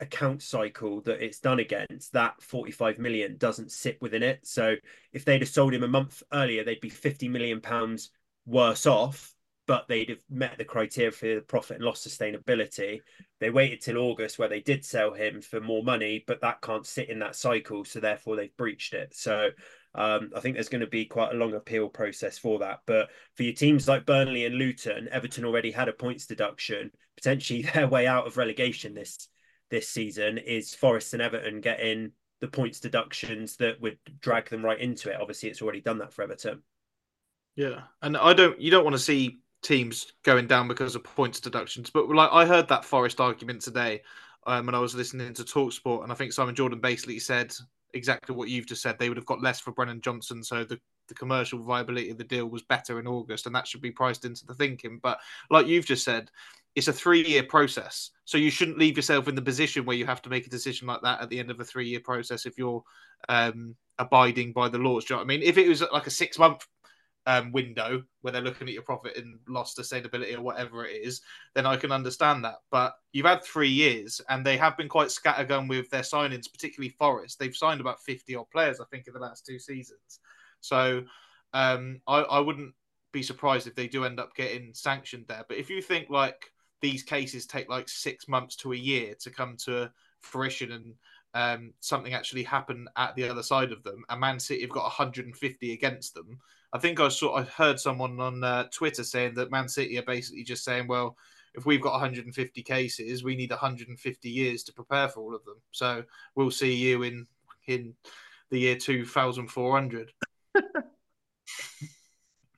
account cycle that it's done against, that 45 million doesn't sit within it. So if they'd have sold him a month earlier, they'd be 50 million pounds worse off, but they'd have met the criteria for the profit and loss sustainability. They waited till August where they did sell him for more money, but that can't sit in that cycle. So therefore they've breached it. So um, I think there's going to be quite a long appeal process for that. But for your teams like Burnley and Luton, Everton already had a points deduction. Potentially their way out of relegation this this season is Forest and Everton getting the points deductions that would drag them right into it. Obviously, it's already done that for Everton. Yeah, and I don't. You don't want to see teams going down because of points deductions. But like I heard that Forest argument today um, when I was listening to Talksport, and I think Simon Jordan basically said exactly what you've just said. They would have got less for Brennan Johnson, so the, the commercial viability of the deal was better in August, and that should be priced into the thinking. But like you've just said, it's a three-year process, so you shouldn't leave yourself in the position where you have to make a decision like that at the end of a three-year process if you're um, abiding by the laws. Do you know what I mean? If it was like a six-month um, window where they're looking at your profit and loss sustainability or whatever it is, then I can understand that. But you've had three years and they have been quite scattergun with their signings, particularly Forest. They've signed about 50 odd players, I think, in the last two seasons. So um, I, I wouldn't be surprised if they do end up getting sanctioned there. But if you think like these cases take like six months to a year to come to fruition and um, something actually happen at the other side of them, and Man City have got 150 against them, I think I saw I heard someone on uh, Twitter saying that Man City are basically just saying, well, if we've got 150 cases, we need 150 years to prepare for all of them. So we'll see you in in the year 2400.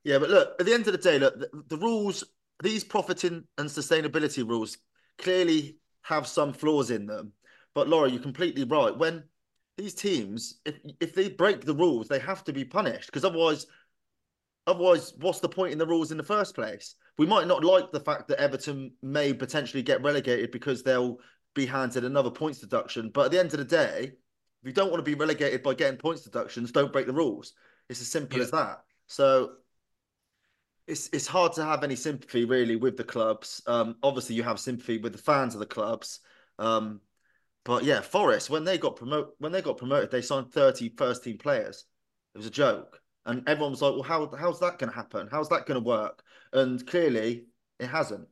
yeah, but look, at the end of the day, look, the, the rules, these profiting and sustainability rules, clearly have some flaws in them. But Laura, you're completely right. When these teams, if if they break the rules, they have to be punished because otherwise Otherwise, what's the point in the rules in the first place? We might not like the fact that Everton may potentially get relegated because they'll be handed another points deduction. But at the end of the day, if you don't want to be relegated by getting points deductions, don't break the rules. It's as simple yeah. as that. So it's it's hard to have any sympathy really with the clubs. Um, obviously, you have sympathy with the fans of the clubs. Um, but yeah, Forest when they got promote when they got promoted, they signed 30 first team players. It was a joke. And everyone was like, well, how, how's that going to happen? How's that going to work? And clearly it hasn't.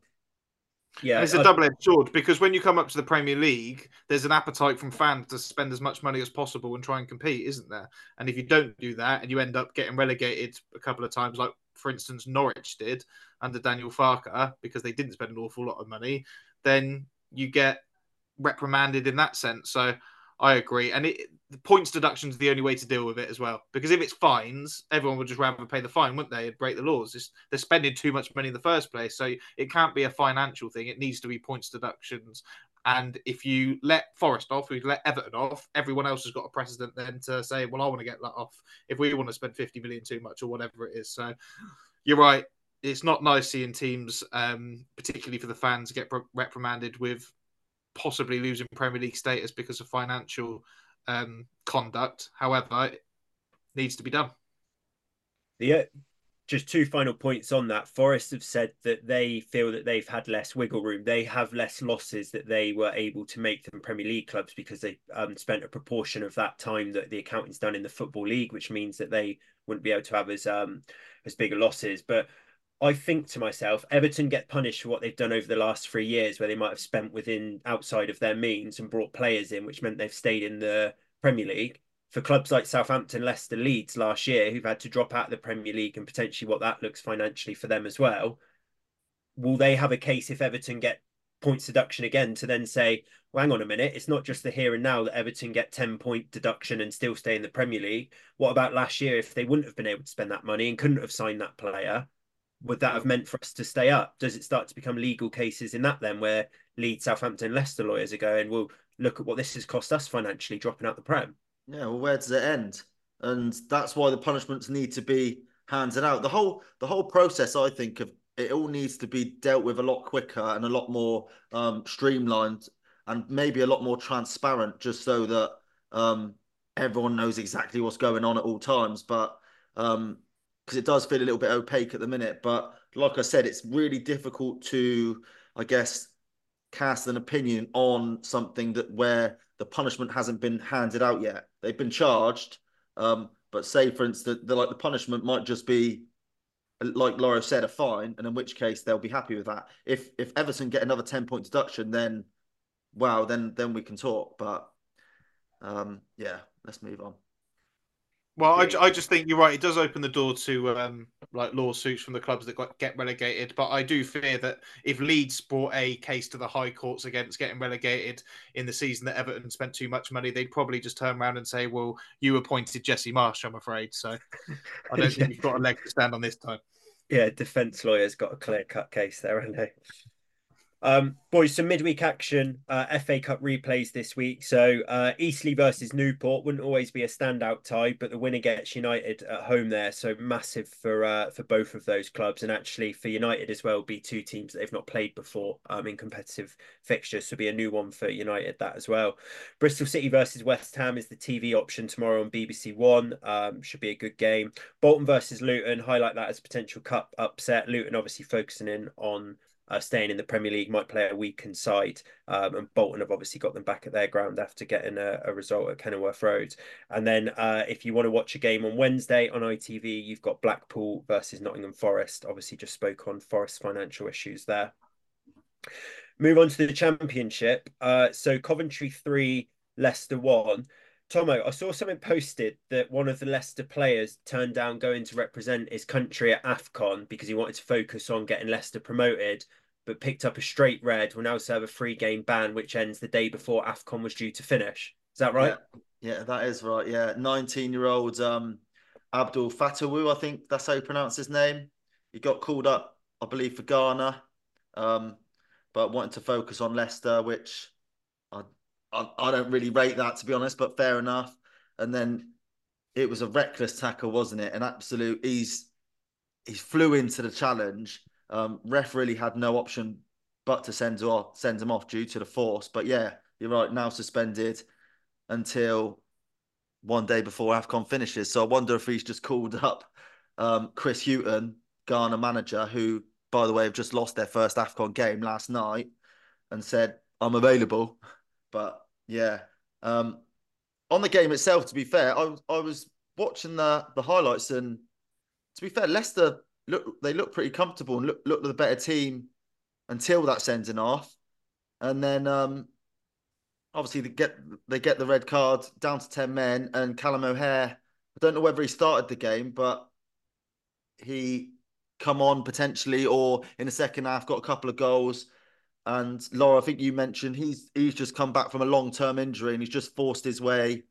Yeah, and it's a double edged sword because when you come up to the Premier League, there's an appetite from fans to spend as much money as possible and try and compete, isn't there? And if you don't do that and you end up getting relegated a couple of times, like for instance Norwich did under Daniel Farke, because they didn't spend an awful lot of money, then you get reprimanded in that sense. So I agree, and it, the points deduction is the only way to deal with it as well. Because if it's fines, everyone would just rather pay the fine, wouldn't they? Break the laws. It's, they're spending too much money in the first place, so it can't be a financial thing. It needs to be points deductions. And if you let Forest off, you let Everton off, everyone else has got a precedent then to say, well, I want to get that off if we want to spend 50 million too much or whatever it is. So you're right. It's not nice seeing teams, um, particularly for the fans, get reprimanded with possibly losing Premier League status because of financial um, conduct. However, it needs to be done. Yeah, just two final points on that. Forest have said that they feel that they've had less wiggle room. They have less losses that they were able to make than Premier League clubs because they um, spent a proportion of that time that the accounting's done in the Football League, which means that they wouldn't be able to have as um, as bigger losses. But I think to myself, Everton get punished for what they've done over the last three years, where they might have spent within outside of their means and brought players in, which meant they've stayed in the Premier League. For clubs like Southampton, Leicester, Leeds last year, who've had to drop out of the Premier League and potentially what that looks financially for them as well, will they have a case if Everton get points deduction again to then say, well, hang on a minute, it's not just the here and now that Everton get 10 point deduction and still stay in the Premier League. What about last year if they wouldn't have been able to spend that money and couldn't have signed that player? Would that have meant for us to stay up? Does it start to become legal cases in that then, where Leeds, Southampton, Leicester lawyers are going, well, look at what this has cost us financially, dropping out the Prem? Yeah, well, where does it end? And that's why the punishments need to be handed out. The whole the whole process, I think, of it all needs to be dealt with a lot quicker and a lot more um, streamlined and maybe a lot more transparent, just so that um, everyone knows exactly what's going on at all times. But um, because it does feel a little bit opaque at the minute. But like I said, it's really difficult to, I guess, cast an opinion on something that where the punishment hasn't been handed out yet. They've been charged, um, but say for instance, the, like the punishment might just be, like Laura said, a fine, and in which case they'll be happy with that. If if Everton get another ten point deduction, then wow, then then we can talk. But um, yeah, let's move on. Well, I, I just think you're right. It does open the door to um, like lawsuits from the clubs that got, get relegated. But I do fear that if Leeds brought a case to the High Courts against getting relegated in the season that Everton spent too much money, they'd probably just turn around and say, "Well, you appointed Jesse Marsh, I'm afraid. So I don't think you've got a leg to stand on this time. Yeah, defence lawyers got a clear cut case there, haven't they? Um, boys, some midweek action, uh, FA Cup replays this week. So uh, Eastleigh versus Newport wouldn't always be a standout tie, but the winner gets United at home there. So massive for uh, for both of those clubs, and actually for United as well, be two teams that they've not played before um, in competitive fixtures. So be a new one for United that as well. Bristol City versus West Ham is the TV option tomorrow on BBC One. Um, should be a good game. Bolton versus Luton, highlight that as potential cup upset. Luton obviously focusing in on uh, staying in the Premier League might play a weakened side. Um, and Bolton have obviously got them back at their ground after getting a, a result at Kenilworth Road. And then uh, if you want to watch a game on Wednesday on ITV, you've got Blackpool versus Nottingham Forest. Obviously, just spoke on Forest financial issues there. Move on to the Championship. Uh, so Coventry 3, Leicester 1. Tomo, I saw something posted that one of the Leicester players turned down going to represent his country at AFCON because he wanted to focus on getting Leicester promoted, but picked up a straight red. Will now serve a free game ban, which ends the day before AFCON was due to finish. Is that right? Yeah, yeah that is right. Yeah, 19 year old um, Abdul Fatawu, I think that's how you pronounce his name. He got called up, I believe, for Ghana, um, but wanted to focus on Leicester, which I, I don't really rate that to be honest, but fair enough. And then it was a reckless tackle, wasn't it? An absolute. He's he flew into the challenge. Um, ref really had no option but to send off send him off due to the force. But yeah, you're right. Now suspended until one day before Afcon finishes. So I wonder if he's just called up um, Chris Hughton, Ghana manager, who by the way have just lost their first Afcon game last night, and said I'm available. But yeah. Um, on the game itself, to be fair, I, I was watching the the highlights, and to be fair, Leicester look they look pretty comfortable and look look the better team until that sending off, and then um, obviously they get they get the red card down to ten men, and Callum O'Hare. I don't know whether he started the game, but he come on potentially, or in the second half got a couple of goals. And Laura, I think you mentioned he's he's just come back from a long term injury and he's just forced his way,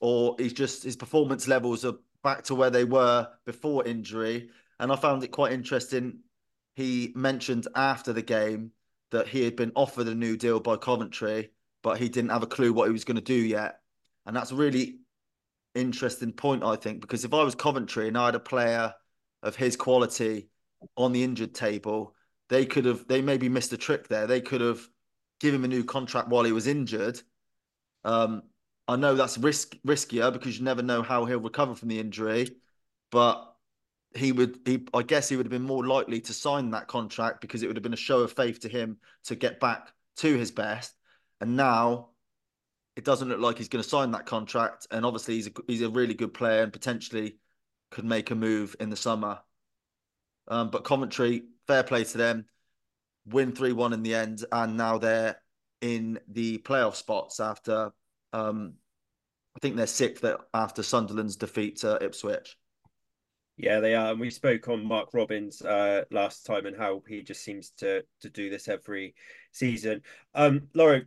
or he's just his performance levels are back to where they were before injury. And I found it quite interesting. He mentioned after the game that he had been offered a new deal by Coventry, but he didn't have a clue what he was going to do yet. And that's a really interesting point, I think, because if I was Coventry and I had a player of his quality on the injured table, they could have they maybe missed a trick there. They could have given him a new contract while he was injured. Um, I know that's risk riskier because you never know how he'll recover from the injury, but he would he I guess he would have been more likely to sign that contract because it would have been a show of faith to him to get back to his best. And now it doesn't look like he's going to sign that contract. And obviously he's a, he's a really good player and potentially could make a move in the summer. Um, but Coventry, fair play to them, win 3 1 in the end. And now they're in the playoff spots after, um, I think they're sixth after Sunderland's defeat to Ipswich. Yeah, they are. And we spoke on Mark Robins uh, last time and how he just seems to to do this every season. Um, Laura,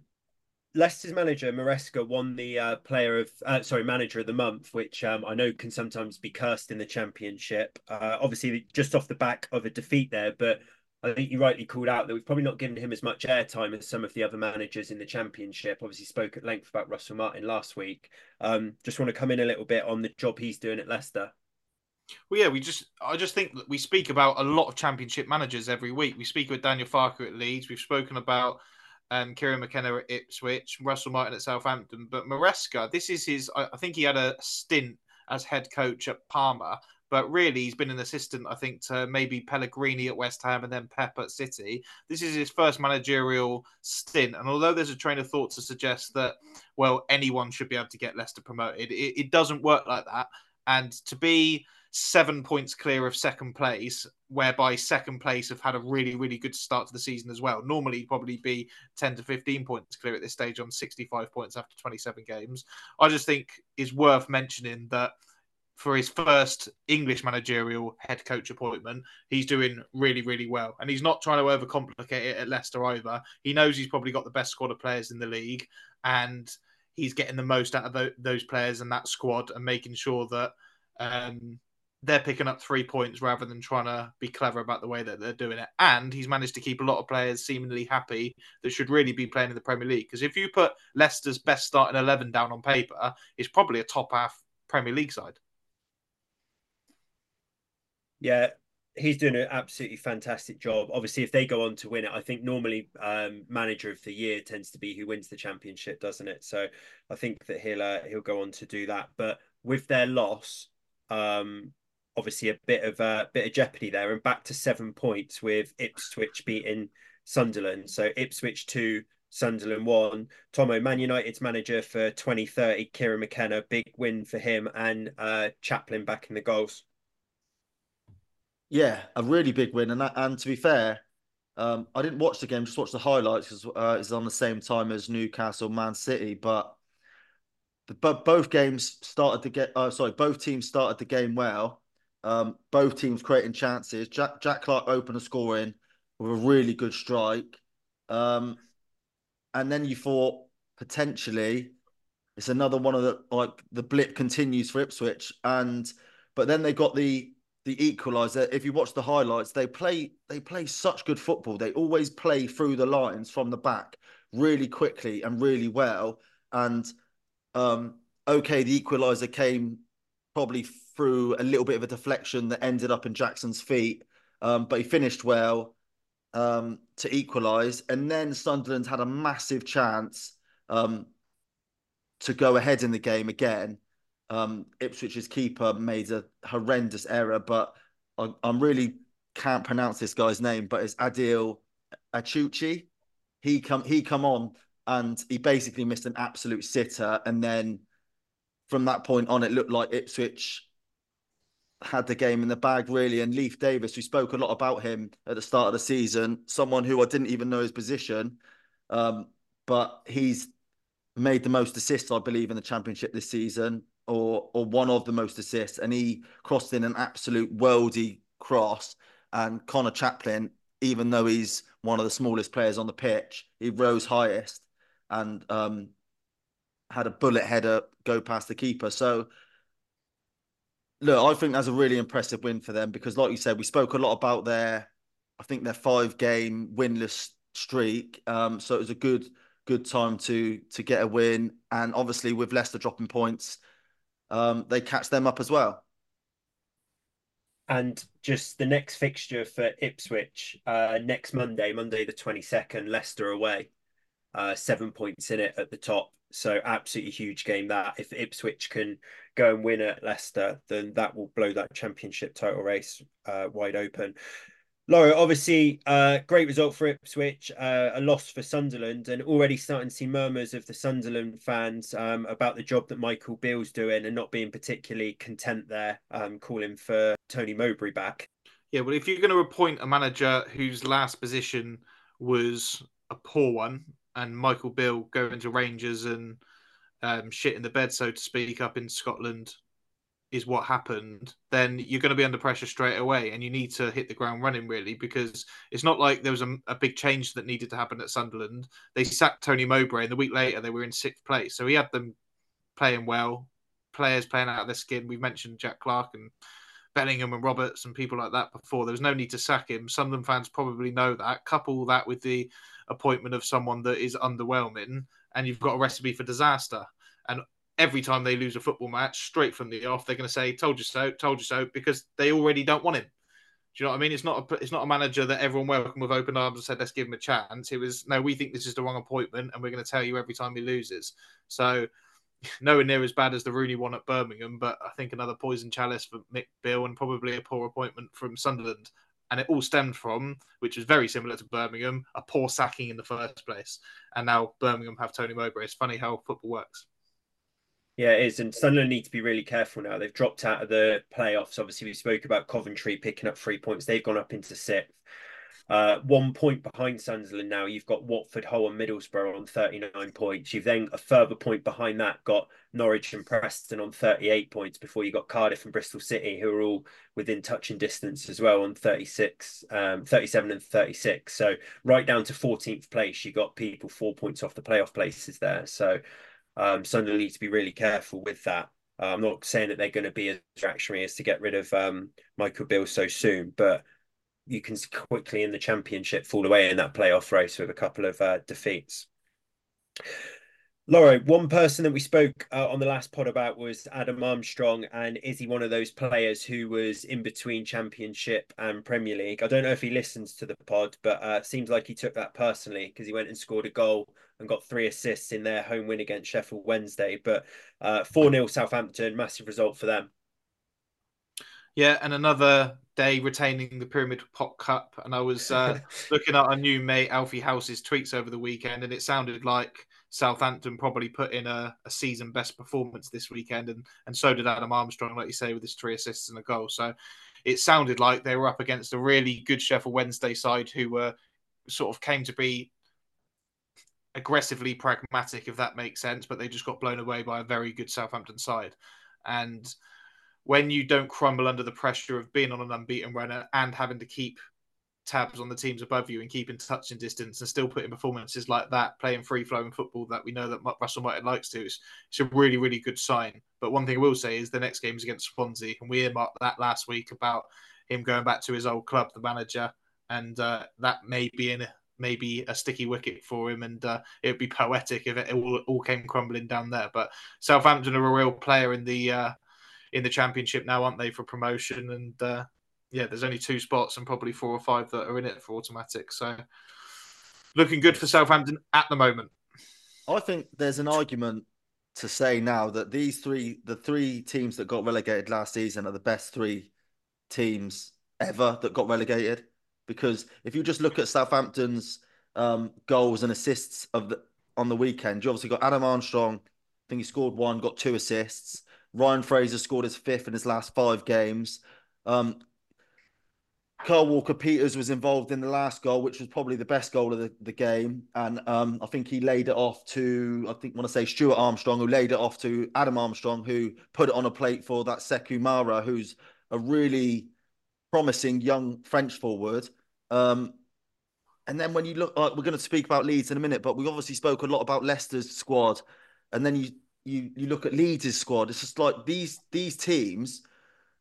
Leicester's manager Maresca won the uh, player of uh, sorry manager of the month, which um, I know can sometimes be cursed in the championship. Uh, obviously, just off the back of a defeat there, but I think you rightly called out that we've probably not given him as much airtime as some of the other managers in the championship. Obviously, spoke at length about Russell Martin last week. Um, just want to come in a little bit on the job he's doing at Leicester. Well, yeah, we just I just think that we speak about a lot of championship managers every week. We speak with Daniel Farke at Leeds. We've spoken about um, Kieran McKenna at Ipswich, Russell Martin at Southampton. But Maresca, this is his, I think he had a stint as head coach at Parma, but really he's been an assistant, I think, to maybe Pellegrini at West Ham and then Pep at City. This is his first managerial stint. And although there's a train of thought to suggest that, well, anyone should be able to get Leicester promoted, it, it doesn't work like that. And to be seven points clear of second place, whereby second place have had a really, really good start to the season as well. Normally, probably be 10 to 15 points clear at this stage on 65 points after 27 games. I just think is worth mentioning that for his first English managerial head coach appointment, he's doing really, really well. And he's not trying to overcomplicate it at Leicester either. He knows he's probably got the best squad of players in the league and he's getting the most out of those players and that squad and making sure that um, they're picking up three points rather than trying to be clever about the way that they're doing it. And he's managed to keep a lot of players seemingly happy that should really be playing in the Premier League. Because if you put Leicester's best starting 11 down on paper, it's probably a top half Premier League side. Yeah, he's doing an absolutely fantastic job. Obviously, if they go on to win it, I think normally um, manager of the year tends to be who wins the championship, doesn't it? So I think that he'll uh, he'll go on to do that. But with their loss, um, obviously a bit of a bit of jeopardy there, and back to seven points with Ipswich beating Sunderland. So Ipswich two, Sunderland one. Tomo, Man United's manager for 2030, Kieran McKenna, big win for him, and uh, Chaplin back in the goals. Yeah, a really big win, and that, and to be fair, um, I didn't watch the game, just watched the highlights because uh, it's on the same time as Newcastle, Man City, but. But both games started to get. Uh, sorry, both teams started the game well, um, both teams creating chances. Jack Jack Clarke opened the scoring with a really good strike. Um, and then you thought potentially it's another one of the like the blip continues for Ipswich. And but then they got the the equaliser. If you watch the highlights, they play they play such good football. They always play through the lines from the back really quickly and really well. And um, okay, the equaliser came probably through a little bit of a deflection that ended up in Jackson's feet, um, but he finished well um, to equalise. And then Sunderland had a massive chance um, to go ahead in the game again. Um, Ipswich's keeper made a horrendous error, but I, am really can't pronounce this guy's name, but it's Adil Aouchiche. He come he come on and he basically missed an absolute sitter, and then from that point on, it looked like Ipswich had the game in the bag, really. And Leif Davis, we spoke a lot about him at the start of the season, someone who I didn't even know his position, um, but he's made the most assists, I believe, in the championship this season, or or one of the most assists, and he crossed in an absolute worldy cross. And Conor Chaplin, even though he's one of the smallest players on the pitch, he rose highest and um, had a bullet header go past the keeper. So look, I think that's a really impressive win for them because, like you said, we spoke a lot about their, I think their five game winless streak. Um, so it was a good good time to to get a win, and obviously with Leicester dropping points, um, they catch them up as well. And just the next fixture for Ipswich uh, next Monday, Monday the twenty second, Leicester away, uh, seven points in it at the top. So absolutely huge game that if Ipswich can go and win at Leicester, then that will blow that championship title race uh, wide open. Laura, obviously, uh, great result for Ipswich, uh, a loss for Sunderland, and already starting to see murmurs of the Sunderland fans um, about the job that Michael Beale's doing and not being particularly content there, um, calling for Tony Mowbray back. Yeah, well, if you're going to appoint a manager whose last position was a poor one and Michael Beale going to Rangers and um, shit in the bed, so to speak, up in Scotland is what happened, then you're going to be under pressure straight away, and you need to hit the ground running really because it's not like there was a, a, big change that needed to happen at Sunderland. They sacked Tony Mowbray, and the week later they were in sixth place, so he had them playing well, players playing out of their skin. We've mentioned Jack Clarke and Bellingham and Roberts and people like that before. There was no need to sack him. Sunderland fans probably know that. Couple that with the appointment of someone that is underwhelming, and you've got a recipe for disaster. And every time they lose a football match, straight from the off, they're going to say "told you so, told you so," because they already don't want him. Do you know what I mean? It's not a it's not a manager that everyone welcomed with open arms and said, "Let's give him a chance." It was no, we think this is the wrong appointment, and we're going to tell you every time he loses. So nowhere near as bad as the Rooney one at Birmingham, but I think another poison chalice for Mick Beale and probably a poor appointment from Sunderland and it all stemmed from, which is very similar to Birmingham, a poor sacking in the first place. And now Birmingham have Tony Mowbray. It's funny how football works. Yeah, it is. And Sunderland need to be really careful now. They've dropped out of the playoffs. Obviously, we spoke about Coventry picking up three points. They've gone up into sixth. Uh, one point behind Sunderland now. You've got Watford, Hull, and Middlesbrough on 39 points. You've then a further point behind that got Norwich and Preston on 38 points before you got Cardiff and Bristol City, who are all within touching distance as well on 36, um, 37 and 36. So right down to 14th place, you got people four points off the playoff places there. So um, Sunderland need to be really careful with that. Uh, I'm not saying that they're going to be as reactionary as to get rid of um, Michael Beale so soon, but you can quickly in the championship fall away in that playoff race with a couple of uh, defeats. Laura, one person that we spoke uh, on the last pod about was Adam Armstrong, and is he one of those players who was in between Championship and Premier League? I don't know if he listens to the pod, but uh, seems like he took that personally because he went and scored a goal and got three assists in their home win against Sheffield Wednesday. But uh, four uh, 0 Southampton, massive result for them. Yeah, and another day retaining the Pyramid Pot Cup. And I was uh, looking at our new mate Alfie House's tweets over the weekend, and it sounded like Southampton probably put in a, a, season best performance this weekend, and and so did Adam Armstrong, like you say, with his three assists and a goal. So it sounded like they were up against a really good Sheffield Wednesday side who were sort of came to be aggressively pragmatic, if that makes sense, but they just got blown away by a very good Southampton side. And when you don't crumble under the pressure of being on an unbeaten runner and having to keep tabs on the teams above you and keep in touch in distance and still putting performances like that, playing free flowing football that we know that Russell Martin likes to, it's, it's, a really, really good sign. But one thing I will say is the next game is against Swansea, and we earmarked that last week about him going back to his old club, the manager, and uh, that may be in maybe a sticky wicket for him, and uh, it would be poetic if it all, all came crumbling down there. But Southampton are a real player in the uh, in the championship now, aren't they, for promotion? And uh, yeah, there's only two spots and probably four or five that are in it for automatic. So looking good for Southampton at the moment. I think there's an argument to say now that these three, the three teams that got relegated last season, are the best three teams ever that got relegated. Because if you just look at Southampton's um, goals and assists of the, on the weekend, you obviously got Adam Armstrong I think he scored one, got two assists. Ryan Fraser scored his fifth in his last five games. Um, Kyle Walker Peters was involved in the last goal, which was probably the best goal of the, the game. And um, I think he laid it off to, I think, want to say Stuart Armstrong, who laid it off to Adam Armstrong, who put it on a plate for that Sekou Mara, who's a really promising young French forward. Um, and then when you look, like, we're going to speak about Leeds in a minute, but we obviously spoke a lot about Leicester's squad. And then you you you look at Leeds' squad, it's just like these these teams,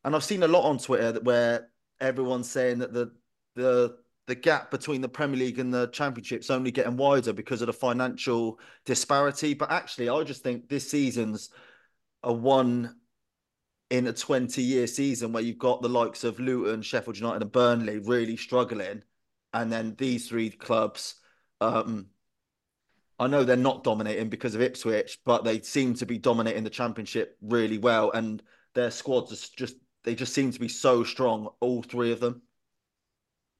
and I've seen a lot on Twitter that where everyone's saying that the the the gap between the Premier League and the Championship's only getting wider because of the financial disparity. But actually, I just think this season's a one in a 20 year season where you've got the likes of Luton, Sheffield United, and Burnley really struggling. And then these three clubs, um, I know they're not dominating because of Ipswich, but they seem to be dominating the championship really well. And their squads are just they just seem to be so strong, all three of them.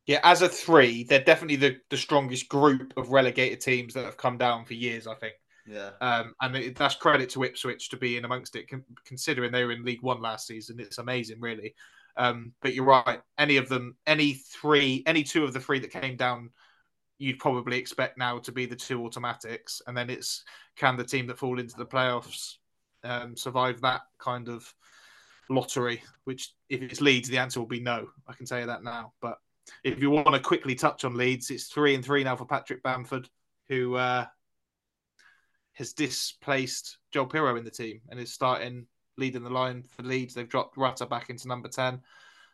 Yeah, as a three, they're definitely the, the strongest group of relegated teams that have come down for years, I think. Yeah. Um, and it, that's credit to Ipswich to be in amongst it, considering they were in League One last season. It's amazing, really. Um, but you're right. Any of them, any three, any two of the three that came down, you'd probably expect now to be the two automatics. And then it's can the team that fall into the playoffs um, survive that kind of lottery, which if it's Leeds, the answer will be no. I can tell you that now. But if you want to quickly touch on Leeds, it's three and three now for Patrick Bamford, who uh, has displaced Joel Piroe in the team and is starting leading the line for Leeds. They've dropped Rutter back into number 10.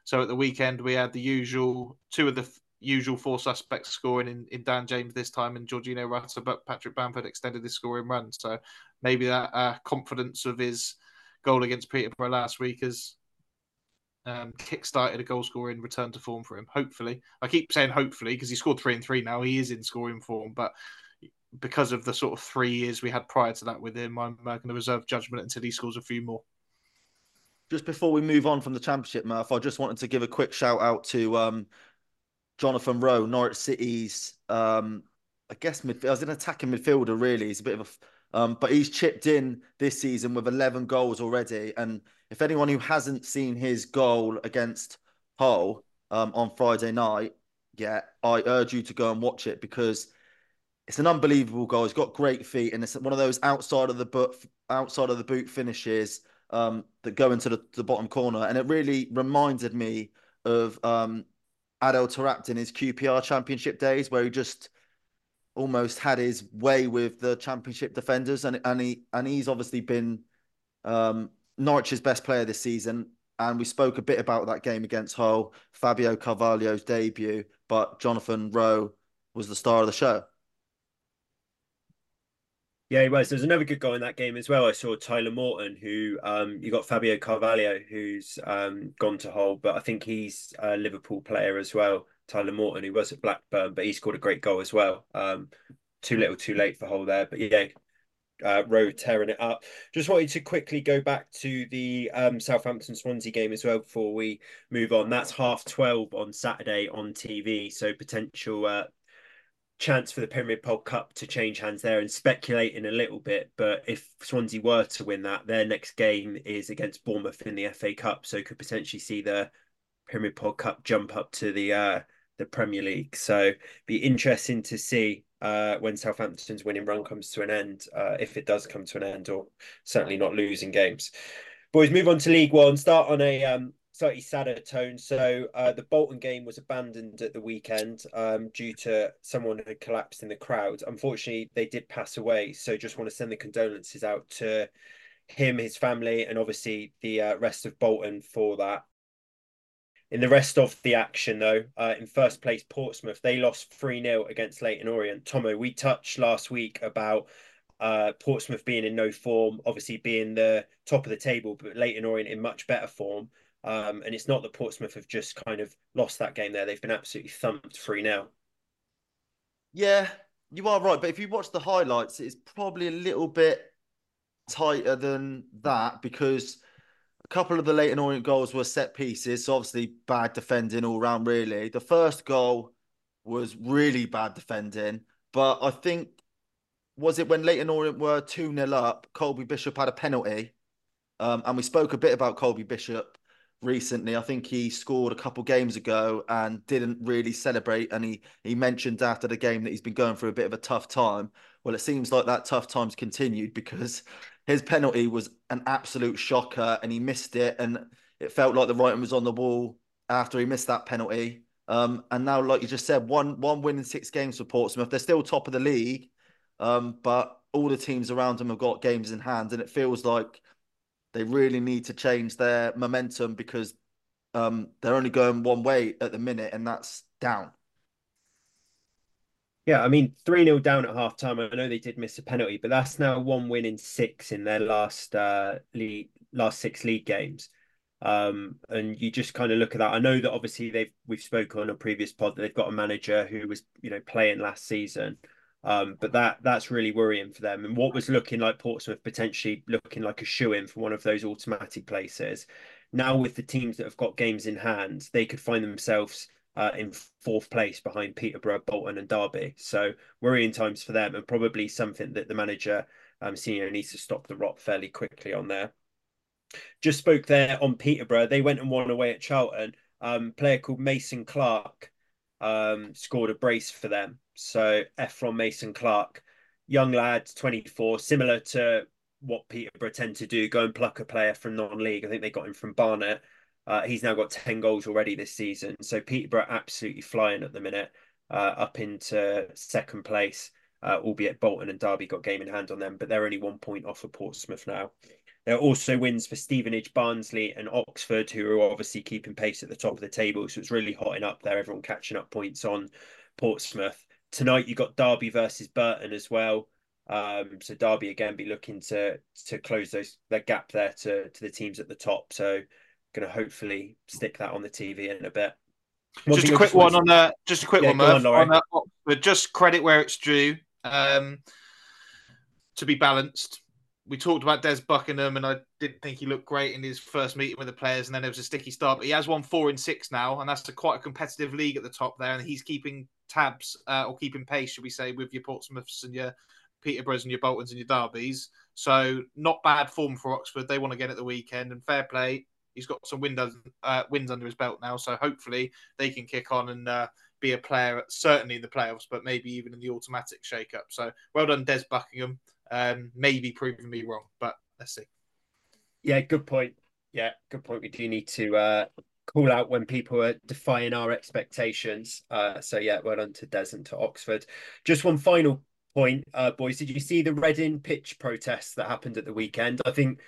So at the weekend, we had the usual two of the usual four suspects scoring in, in Dan James this time and Georginio Rutter, but Patrick Bamford extended his scoring run. So maybe that uh, confidence of his goal against Peterborough last week has um, kick-started a goal scoring return to form for him. Hopefully, I keep saying hopefully because he scored three and three now. He is in scoring form, but because of the sort of three years we had prior to that with him, I'm uh, going to reserve judgment until he scores a few more. Just before we move on from the championship, Murph, I just wanted to give a quick shout out to um, Jonathan Rowe, Norwich City's, um, I guess midfield. I was an attacking midfielder. Really, he's a bit of a um, but he's chipped in this season with 11 goals already. And if anyone who hasn't seen his goal against Hull um, on Friday night yet, I urge you to go and watch it because it's an unbelievable goal. He's got great feet, and it's one of those outside of the boot, outside of the boot finishes um, that go into the, the, bottom corner. And it really reminded me of um, Adel Taarabt in his QPR Championship days, where he just almost had his way with the championship defenders, and and he and he's obviously been um, Norwich's best player this season. And we spoke a bit about that game against Hull, Fabio Carvalho's debut, but Jonathan Rowe was the star of the show. Yeah, he was. There's another good guy in that game as well. I saw Tyler Morton, who um, you got Fabio Carvalho, who's um, gone to Hull, but I think he's a Liverpool player as well. Tyler Morton, who was at Blackburn, but he scored a great goal as well. Um, too little, too late for Hull there, but yeah, uh, Rowe tearing it up. Just wanted to quickly go back to the um, Southampton Swansea game as well before we move on. That's half twelve on Saturday on TV, so potential uh, chance for the Pyramid Pod Cup to change hands there and speculating a little bit. But if Swansea were to win that, their next game is against Bournemouth in the FA Cup, so could potentially see the Pyramid Pod Cup jump up to the uh, the Premier League. So be interesting to see uh, when Southampton's winning run comes to an end, uh, if it does come to an end, or certainly not losing games. Boys, move on to League One. Start on a um, slightly sadder tone. So uh, the Bolton game was abandoned at the weekend um, due to someone who had collapsed in the crowd. Unfortunately, they did pass away. So just want to send the condolences out to him, his family, and obviously the uh, rest of Bolton for that. In the rest of the action, though, uh, in first place, Portsmouth, they lost 3 0 against Leyton Orient. Tomo, we touched last week about uh, Portsmouth being in no form, obviously being the top of the table, but Leyton Orient in much better form. Um, and it's not that Portsmouth have just kind of lost that game there. They've been absolutely thumped 3 0. Yeah, you are right. But if you watch the highlights, it's probably a little bit tighter than that because a couple of the Leyton Orient goals were set pieces. So obviously bad defending all round, really. The first goal was really bad defending, but I think was it when Leyton Orient were 2 0 up? Colby Bishop had a penalty. Um, and we spoke a bit about Colby Bishop recently. I think he scored a couple games ago and didn't really celebrate. And he he mentioned after the game that he's been going through a bit of a tough time. Well, it seems like that tough time's continued because his penalty was an absolute shocker and he missed it. And it felt like the writing was on the wall after he missed that penalty. Um, and now, like you just said, one one win in six games for Portsmouth. They're still top of the league, um, but all the teams around them have got games in hand, and it feels like they really need to change their momentum because um, they're only going one way at the minute, and that's down. Yeah, I mean, 3 0 down at half time. I know they did miss a penalty, but that's now one win in six in their last uh, league, last six league games. Um, and you just kind of look at that. I know that obviously they've we've spoken on a previous pod that they've got a manager who was you know playing last season, um, but that that's really worrying for them. And what was looking like Portsmouth potentially looking like a shoe in for one of those automatic places. Now with the teams that have got games in hand, they could find themselves uh, in fourth place behind Peterborough, Bolton, and Derby. So worrying times for them, and probably something that the manager um, senior needs to stop the rot fairly quickly on there. Just spoke there on Peterborough. They went and won away at Charlton. Um, player called Mason Clark um, scored a brace for them. So F from Mason Clark, young lad, 24, similar to what Peterborough tend to do, go and pluck a player from non-league. I think they got him from Barnet. Uh, he's now got 10 goals already this season. So Peterborough absolutely flying at the minute, uh, up into second place, uh, albeit Bolton and Derby got game in hand on them, but they're only one point off of Portsmouth now. There are also wins for Stevenage, Barnsley, and Oxford, who are obviously keeping pace at the top of the table. So it's really hotting up there. Everyone catching up points on Portsmouth. Tonight you got Derby versus Burton as well. Um, so Derby again be looking to to close those that gap there to to the teams at the top. So going to hopefully stick that on the TV in a bit. One just a quick one on that. Just a quick yeah, one, Murph, on, on. But just credit where it's due. Um, to be balanced, we talked about Des Buckingham, and I didn't think he looked great in his first meeting with the players, and then there was a sticky start. But he has won four in six now, and that's a quite a competitive league at the top there, and he's keeping tabs uh, or keeping pace, should we say, with your Portsmouths and your Peterboroughs and your Boltons and your Derbies. So not bad form for Oxford. They won again at the weekend, and fair play. He's got some wins, uh, wins under his belt now, so hopefully they can kick on and uh, be a player, certainly in the playoffs, but maybe even in the automatic shake-up. So well done, Des Buckingham um, maybe proving me wrong, but let's see. Yeah, good point. Yeah, good point. We do need to uh, call out when people are defying our expectations. Uh, so yeah, well done to Des and to Oxford. Just one final point, uh, boys. Did you see the Reading pitch protests that happened at the weekend? I think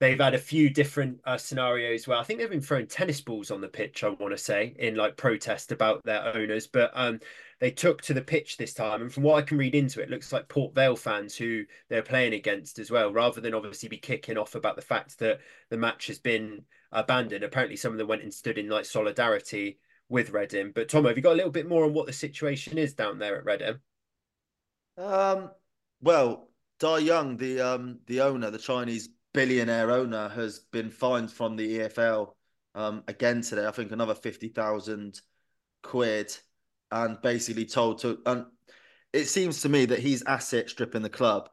they've had a few different uh, scenarios where I think they've been throwing tennis balls on the pitch. I want to say in like protest about their owners, but um, they took to the pitch this time. And from what I can read into it, it looks like Port Vale fans who they're playing against as well, rather than obviously be kicking off about the fact that the match has been abandoned. Apparently, some of them went and stood in like solidarity with Reading. But Tom, have you got a little bit more on what the situation is down there at Reading? Um, well, Dai Young, the um the owner, the Chinese billionaire owner, has been fined from the EFL um again today. I think another fifty thousand quid and basically told to and it seems to me that he's asset stripping the club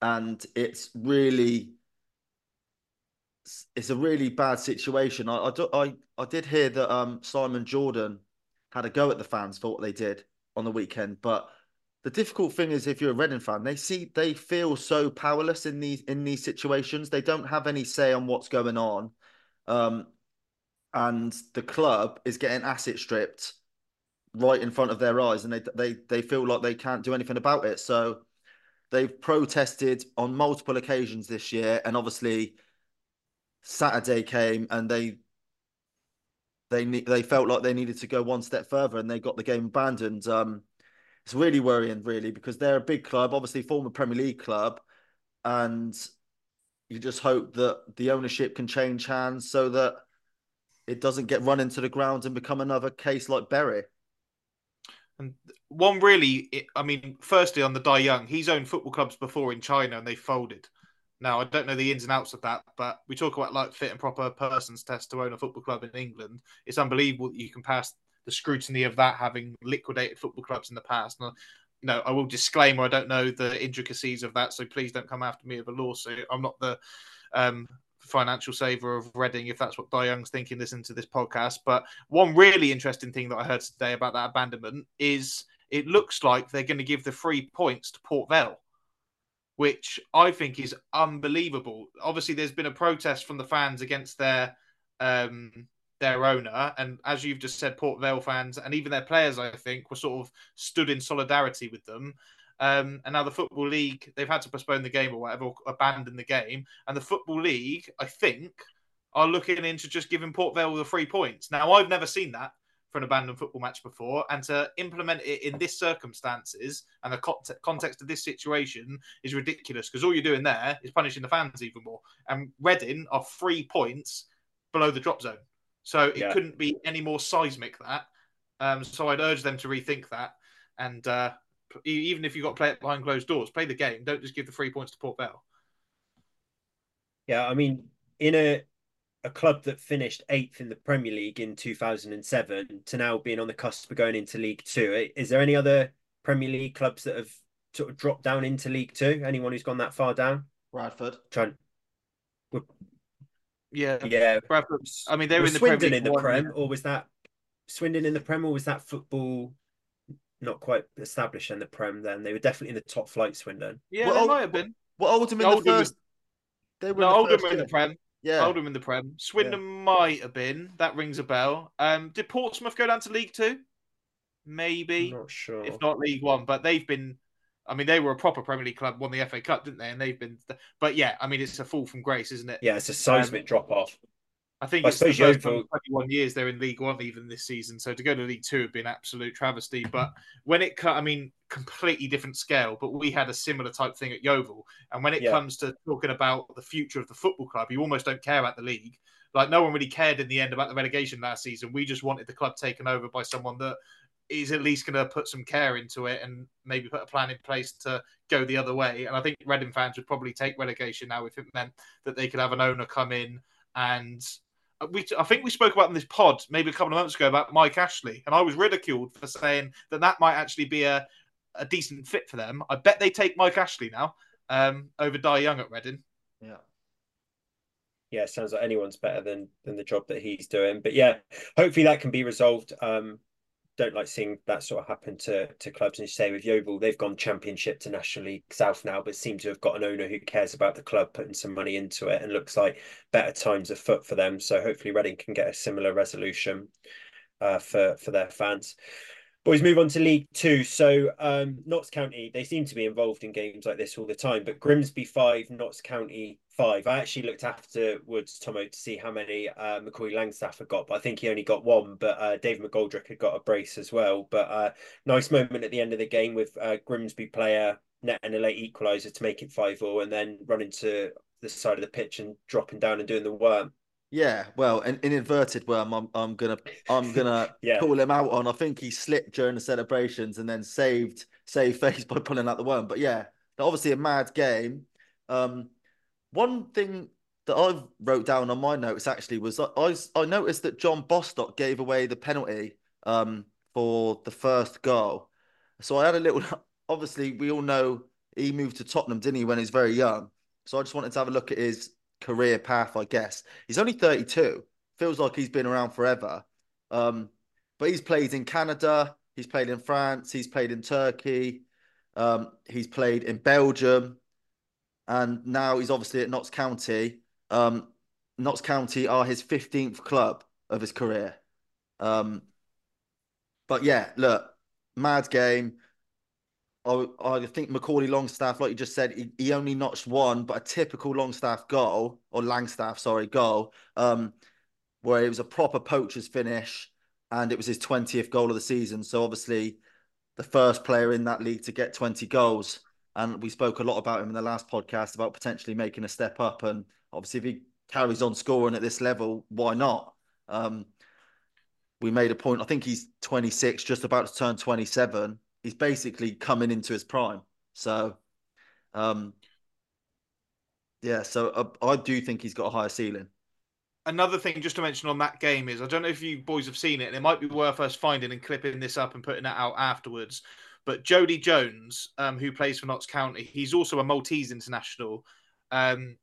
and it's really it's a really bad situation I, I i i did hear that um simon jordan had a go at the fans for what they did on the weekend but the difficult thing is if you're a Reading fan, they see they feel so powerless in these in these situations. They don't have any say on what's going on. Um, and the club is getting asset stripped right in front of their eyes, and they they they feel like they can't do anything about it. So they've protested on multiple occasions this year, and obviously Saturday came and they they they felt like they needed to go one step further, and they got the game abandoned. Um, it's really worrying, really, because they're a big club, obviously former Premier League club, and you just hope that the ownership can change hands so that it doesn't get run into the ground and become another case like Bury. And one really, I mean, firstly on the Dai Young, he's owned football clubs before in China and they folded. Now I don't know the ins and outs of that, but we talk about like fit and proper persons test to own a football club in England. It's unbelievable that you can pass the scrutiny of that having liquidated football clubs in the past. No, I will disclaimer I don't know the intricacies of that, so please don't come after me with a lawsuit. I'm not the um, financial saver of Reading, if that's what Dai Young's thinking, listen to this podcast. But one really interesting thing that I heard today about that abandonment is it looks like they're going to give the free points to Port Vale, which I think is unbelievable. Obviously, there's been a protest from the fans against their um, their owner, and as you've just said, Port Vale fans and even their players, I think, were sort of stood in solidarity with them. Um, and now the Football League, they've had to postpone the game or whatever, or abandon the game. And the Football League, I think, are looking into just giving Port Vale the three points. Now, I've never seen that for an abandoned football match before, and to implement it in this circumstances and the context of this situation is ridiculous because all you're doing there is punishing the fans even more. And Reading are three points below the drop zone, so it yeah. couldn't be any more seismic that. Um, so I'd urge them to rethink that and uh, even if you've got to play it behind closed doors, play the game. Don't just give the three points to Port Vale. Yeah, I mean, in a a club that finished eighth in the Premier League in 2007 to now being on the cusp of going into League Two, is there any other Premier League clubs that have sort of dropped down into League Two? Anyone who's gone that far down? Bradford. Trying. Yeah, yeah. Bradford. I mean, they were in the Swindon Premier in the Prem, or was that Swindon in the Prem, or was that football? Not quite established in the Prem then. They were definitely in the top flight, Swindon. Yeah, well, they might have been. Well, Oldham in Oldham the first. Was... They were no, Oldham were in the Prem. Yeah. Oldham in the Prem. Swindon yeah. might have been. That rings a bell. Um, did Portsmouth go down to League Two? Maybe. I'm not sure. If not League One, but they've been. I mean, they were a proper Premier League club, won the FA Cup, didn't they? And they've been. But yeah, I mean, it's a fall from grace, isn't it? Yeah, it's a seismic um, drop off. I think I it's the first time 21 years they're in League One even this season. So to go to League Two would be an absolute travesty. But when it cut, I mean, completely different scale. But we had a similar type thing at Yeovil. And when it yeah. comes to talking about the future of the football club, you almost don't care about the league. Like no one really cared in the end about the relegation last season. We just wanted the club taken over by someone that is at least going to put some care into it and maybe put a plan in place to go the other way. And I think Reading fans would probably take relegation now if it meant that they could have an owner come in and we I think we spoke about in this pod maybe a couple of months ago about Mike Ashley, and I was ridiculed for saying that that might actually be a, a decent fit for them. I bet they take Mike Ashley now um, over Dai Young at Reading. Yeah. Yeah, sounds like anyone's better than than the job that he's doing. But yeah, hopefully that can be resolved. Um, don't like seeing that sort of happen to to clubs. And you say with Yeovil, they've gone Championship to National League South now, but seem to have got an owner who cares about the club, putting some money into it, and looks like better times afoot for them. So hopefully Reading can get a similar resolution uh, for for their fans. Boys, move on to League Two. So, um, Notts County, they seem to be involved in games like this all the time, but Grimsby five, Notts County five. I actually looked afterwards, Tomo, to see how many uh, Macaulay Langstaff had got, but I think he only got one. But uh, Dave McGoldrick had got a brace as well. But uh, nice moment at the end of the game with uh, Grimsby player netting a late equaliser to make it 5 0 and then running to the side of the pitch and dropping down and doing the worm. Yeah, well, in, in inverted worm, I'm I'm gonna I'm gonna yeah. call him out on. I think he slipped during the celebrations and then saved saved face by pulling out the worm. But yeah, obviously a mad game. Um, one thing that I wrote down on my notes actually was I I, I noticed that John Bostock gave away the penalty um for the first goal. So I had a little. Obviously, we all know he moved to Tottenham, didn't he, when he's very young? So I just wanted to have a look at his career path, I guess. He's only 32. Feels like he's been around forever. Um, but he's played in Canada, he's played in France, he's played in Turkey, um, he's played in Belgium, and now he's obviously at Notts County. Um, Notts County are his 15th club of his career. Um, but yeah, look, mad game. I, I think Macaulay Longstaff, like you just said, he, he only notched one, but a typical Longstaff goal or Langstaff, sorry, goal, um, where it was a proper poacher's finish, and it was his twentieth goal of the season. So obviously, the first player in that league to get twenty goals, and we spoke a lot about him in the last podcast about potentially making a step up, and obviously if he carries on scoring at this level, why not? Um, we made a point. I think he's 26, just about to turn 27 he's basically coming into his prime. So, um, yeah, so uh, I do think he's got a higher ceiling. Another thing just to mention on that game is I don't know if you boys have seen it, and it might be worth us finding and clipping this up and putting it out afterwards. But Jodi Jones, um, who plays for Notts County, he's also a Maltese international. Um,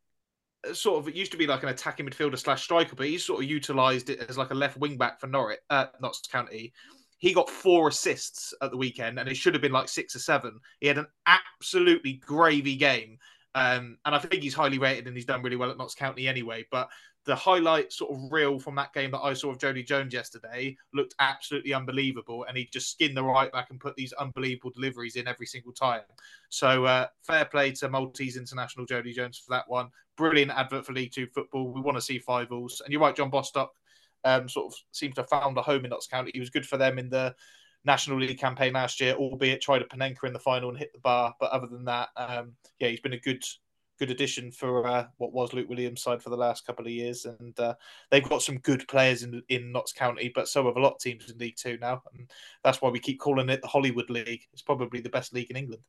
sort of it used to be like an attacking midfielder slash striker, but he's sort of utilised it as like a left wing back for Norwich, uh, Notts County. He got four assists at the weekend, and it should have been like six or seven. He had an absolutely gravy game, um, and I think he's highly rated, and he's done really well at Notts County anyway. But the highlight sort of reel from that game that I saw of Jodi Jones yesterday looked absolutely unbelievable, and he just skinned the right back and put these unbelievable deliveries in every single time. So uh, fair play to Maltese international Jodi Jones for that one. Brilliant advert for League Two football. We want to see five alls, and you're right, John Bostock um, sort of seems to have found a home in Notts County. He was good for them in the National League campaign last year, albeit tried a Panenka in the final and hit the bar. But other than that, um, yeah, he's been a good good addition for uh, what was Luke Williams' side for the last couple of years, and uh, they've got some good players in in Notts County, but so have a lot of teams in League Two now, and that's why we keep calling it the Hollywood League. It's probably the best league in England.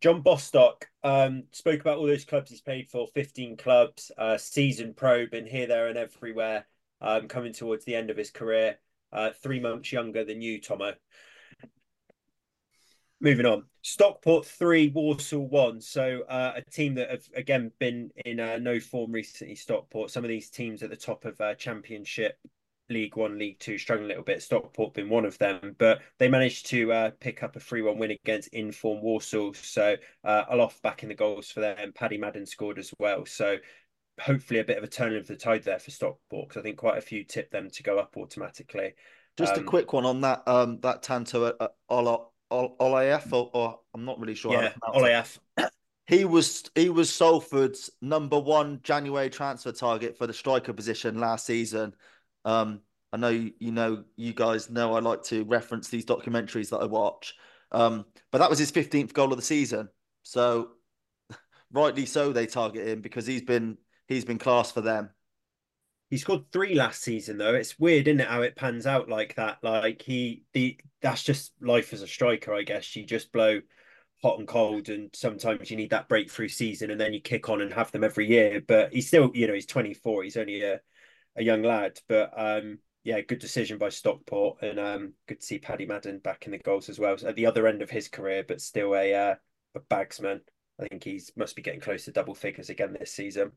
John Bostock um, spoke about all those clubs he's played for, 15 clubs, uh, season pro, been here, there, and everywhere, um, coming towards the end of his career, uh, three months younger than you, Tomo. Moving on, Stockport three, Walsall one. So uh, a team that have again been in uh, no form recently. Stockport. Some of these teams at the top of uh, Championship, League One, League Two, struggling a little bit. Stockport been one of them, but they managed to uh, pick up a three-one win against inform Walsall. So uh, Olaofe back in the goals for them. Paddy Madden scored as well. So hopefully a bit of a turn of the tide there for Stockport because I think quite a few tipped them to go up automatically. Just um, a quick one on that um that Tanto uh, Olaofe, or, or, I'm not really sure. Yeah, Olaofe. He was he was Salford's number one January transfer target for the striker position last season. Um, I know you, know you guys know I like to reference these documentaries that I watch. Um, but that was his 15th goal of the season. So rightly so they target him because he's been he's been class for them. He scored three last season though. It's weird, isn't it, how it pans out like that? Like he the that's just life as a striker, I guess. You just blow hot and cold, and sometimes you need that breakthrough season, and then you kick on and have them every year. But he's still, you know, he's 24. He's only a a young lad, but um, yeah, good decision by Stockport, and um, good to see Paddy Madden back in the goals as well. So at the other end of his career, but still a uh, a bagsman. I think he's must be getting close to double figures again this season.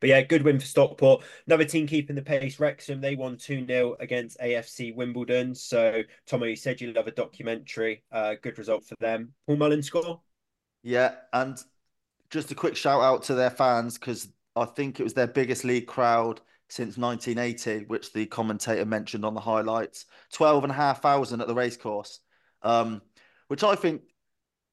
But yeah, good win for Stockport. Another team keeping the pace, Wrexham. They won 2 0 against AFC Wimbledon. So, Tomo, you said you love a documentary. Uh, good result for them. Paul Mullin score? Yeah. And just a quick shout out to their fans because I think it was their biggest league crowd since 1980, which the commentator mentioned on the highlights. 12,500 at the racecourse, um, which I think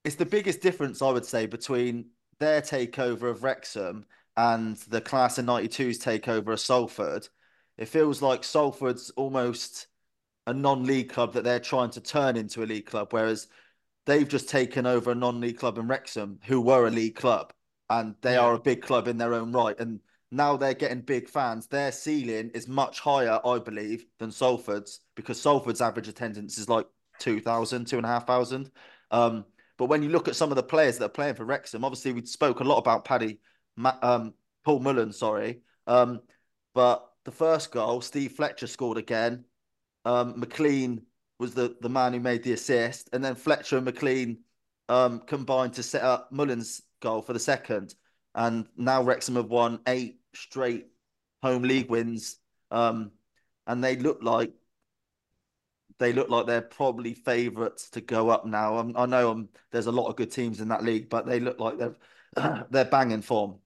is the biggest difference, I would say, between their takeover of Wrexham and the class of 92's takeover of Salford, it feels like Salford's almost a non-league club that they're trying to turn into a league club, whereas they've just taken over a non-league club in Wrexham, who were a league club, and they yeah. are a big club in their own right. And now they're getting big fans. Their ceiling is much higher, I believe, than Salford's because Salford's average attendance is like 2,000, 2,500. Um, but when you look at some of the players that are playing for Wrexham, obviously we spoke a lot about Paddy um, Paul Mullin, sorry. Um, but the first goal, Steve Fletcher scored again. Um, McClean was the, the man who made the assist, and then Fletcher and McClean um, combined to set up Mullin's goal for the second. And now Wrexham have won eight straight home league wins, um, and they look like they look like they're probably favourites to go up now. Um, I know um, there's a lot of good teams in that league, but they look like they're they're banging form.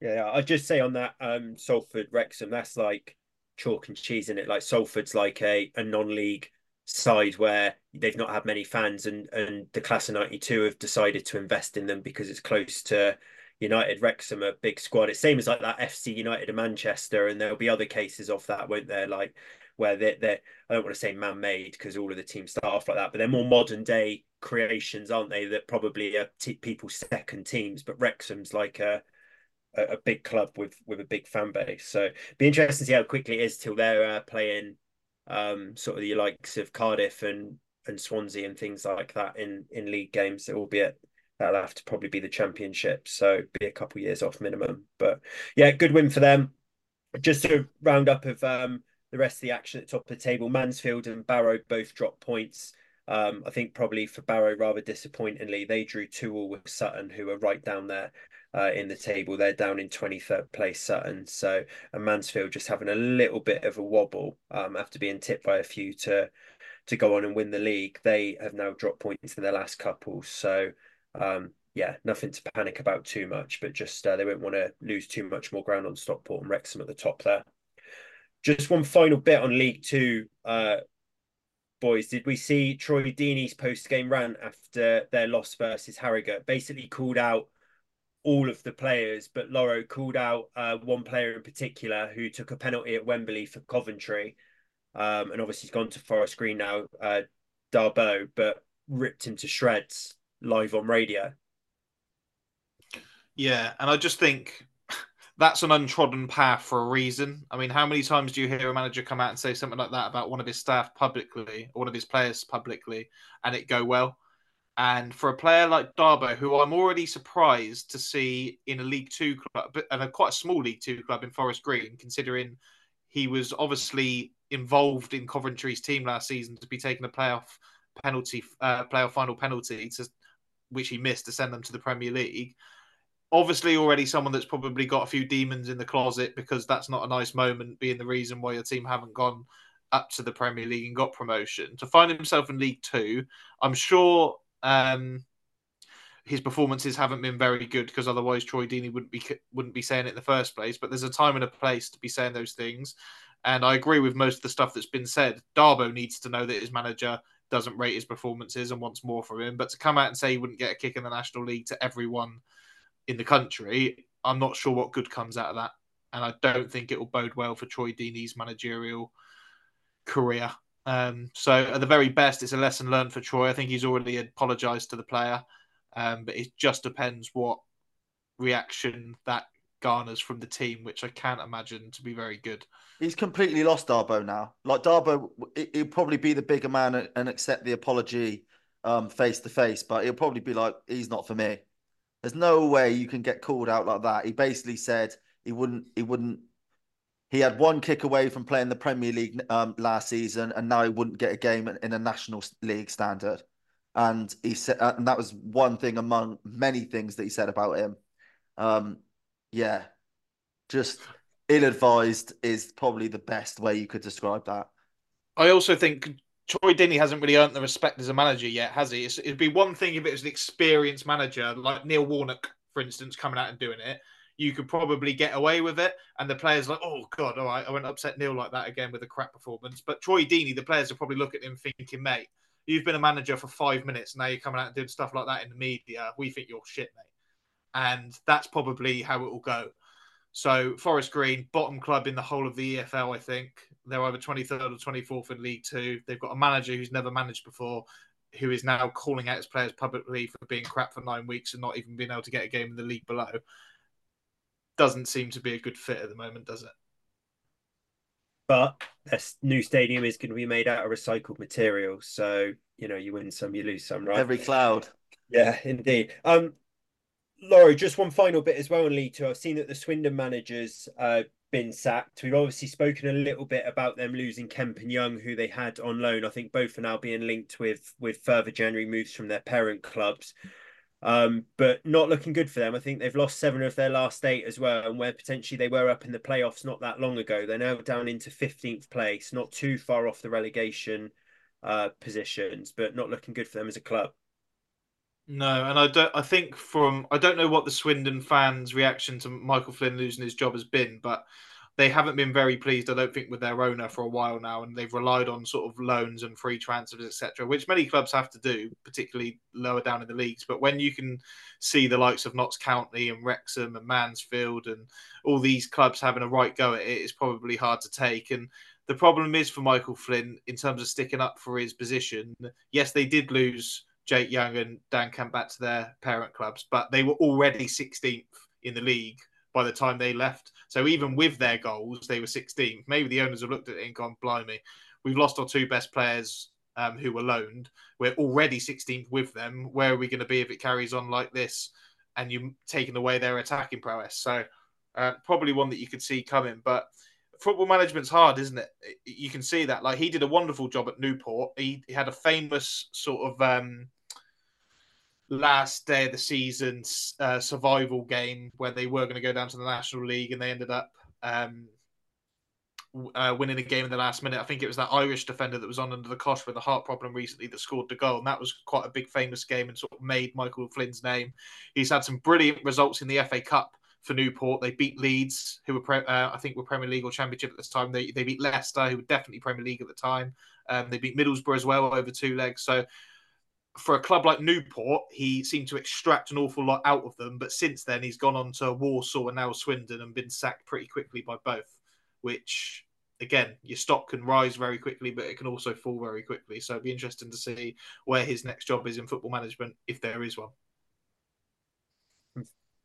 Yeah, I'd just say on that um Salford Wrexham, that's like chalk and cheese in it. Like Salford's like a, a non-league side where they've not had many fans and and the class of 92 have decided to invest in them because it's close to United Wrexham a big squad. It's same as like that FC United of Manchester and there'll be other cases of that, won't there? Like where they're, they're I don't want to say man-made because all of the teams start off like that, but they're more modern day creations, aren't they? That probably are t- people's second teams, but Wrexham's like a a, big club with with a big fan base. So be interesting to see how quickly it is till they're uh, playing um, sort of the likes of Cardiff and and Swansea and things like that in in league games. Albeit that'll have to probably be the championship, so be a couple years off minimum. But yeah, good win for them. Just to round up of um, the rest of the action at the top of the table, Mansfield and Barrow both dropped points. Um, I think probably for Barrow, rather disappointingly, they drew two all with Sutton, who are right down there uh, in the table. They're down in 23rd place, Sutton. So, and Mansfield just having a little bit of a wobble um, after being tipped by a few to to go on and win the league. They have now dropped points in their last couple. So, um, yeah, nothing to panic about too much, but just uh, they won't want to lose too much more ground on Stockport and Wrexham at the top there. Just one final bit on League Two, uh, boys. Did we see Troy Deeney's post game rant after their loss versus Harrogate? Basically called out all of the players, but Lawro called out uh, one player in particular who took a penalty at Wembley for Coventry. Um, and obviously he's gone to Forest Green now, uh, Dabo, but ripped him to shreds live on radio. Yeah, and I just think that's an untrodden path for a reason. I mean, how many times do you hear a manager come out and say something like that about one of his staff publicly or one of his players publicly and it go well? And for a player like Dabo, who I'm already surprised to see in a League Two club, and a quite a small League Two club in Forest Green, considering he was obviously involved in Coventry's team last season to be taking a playoff penalty, uh, playoff final penalty, to, which he missed to send them to the Premier League obviously already someone that's probably got a few demons in the closet because that's not a nice moment being the reason why your team haven't gone up to the Premier League and got promotion. To find himself in League Two, I'm sure um, his performances haven't been very good because otherwise Troy Deeney wouldn't be wouldn't be saying it in the first place. But there's a time and a place to be saying those things, and I agree with most of the stuff that's been said. Dabo needs to know that his manager doesn't rate his performances and wants more from him. But to come out and say he wouldn't get a kick in the National League to everyone in the country, I'm not sure what good comes out of that. And I don't think it will bode well for Troy Deeney's managerial career. Um, so at the very best, it's a lesson learned for Troy. I think he's already apologised to the player, um, but it just depends what reaction that garners from the team, which I can't imagine to be very good. He's completely lost Dabo now. Like Dabo, he'll probably be the bigger man and accept the apology face to face, but he'll probably be like, "He's not for me." There's no way you can get called out like that. He basically said he wouldn't. He wouldn't. He had one kick away from playing the Premier League um, last season, and now he wouldn't get a game in a National League standard. And he said, and that was one thing among many things that he said about him. Um, yeah, just ill-advised is probably the best way you could describe that. I also think Troy Deeney hasn't really earned the respect as a manager yet, has he? It'd be one thing if it was an experienced manager like Neil Warnock, for instance, coming out and doing it. You could probably get away with it, and the players like, oh god, all right, I won't upset Neil like that again with a crap performance. But Troy Deeney, the players will probably look at him thinking, mate, you've been a manager for five minutes, now you're coming out and doing stuff like that in the media. We think you're shit, mate, and that's probably how it will go. So Forest Green, bottom club in the whole of the EFL, I think. They're either 23rd or 24th in League Two. They've got a manager who's never managed before, who is now calling out his players publicly for being crap for nine weeks and not even being able to get a game in the league below. Doesn't seem to be a good fit at the moment, does it? But this new stadium is going to be made out of recycled material, so you know you win some, you lose some, right? Every cloud. Yeah, indeed. Um, Laurie, just one final bit as well in League. I've seen that the Swindon managers uh, been sacked. We've obviously spoken a little bit about them losing Kemp and Young, who they had on loan. I think both are now being linked with with further January moves from their parent clubs. Um, but not looking good for them. I think they've lost seven of their last eight as well, and where potentially they were up in the playoffs not that long ago, they're now down into fifteenth place, not too far off the relegation uh, positions, but not looking good for them as a club. No, and I don't. I think from I don't know what the Swindon fans' reaction to Michael Flynn losing his job has been, but they haven't been very pleased. I don't think with their owner for a while now, and they've relied on sort of loans and free transfers, etc., which many clubs have to do, particularly lower down in the leagues. But when you can see the likes of Notts County and Wrexham and Mansfield and all these clubs having a right go at it, it's probably hard to take. And the problem is for Michael Flynn in terms of sticking up for his position. Yes, they did lose Jake Young and Dan Kemp back to their parent clubs, but they were already 16th in the league by the time they left. So even with their goals, they were 16th. Maybe the owners have looked at it and gone, blimey, we've lost our two best players um, who were loaned. We're already 16th with them. Where are we going to be if it carries on like this and you're taking away their attacking prowess? So uh, probably one that you could see coming. But football management's hard, isn't it? You can see that. Like he did a wonderful job at Newport. He, he had a famous sort of um, last day of the season uh, survival game where they were going to go down to the National League and they ended up um, uh, winning a game in the last minute. I think it was that Irish defender that was on under the cosh with a heart problem recently that scored the goal, and that was quite a big famous game and sort of made Michael Flynn's name. He's had some brilliant results in the FA Cup for Newport. They beat Leeds, who were pre- uh, I think were Premier League or Championship at this time. They they beat Leicester, who were definitely Premier League at the time. Um, they beat Middlesbrough as well over two legs. So for a club like Newport, he seemed to extract an awful lot out of them. But since then, he's gone on to Walsall and now Swindon and been sacked pretty quickly by both, which again, your stock can rise very quickly, but it can also fall very quickly. So it'd be interesting to see where his next job is in football management, if there is one.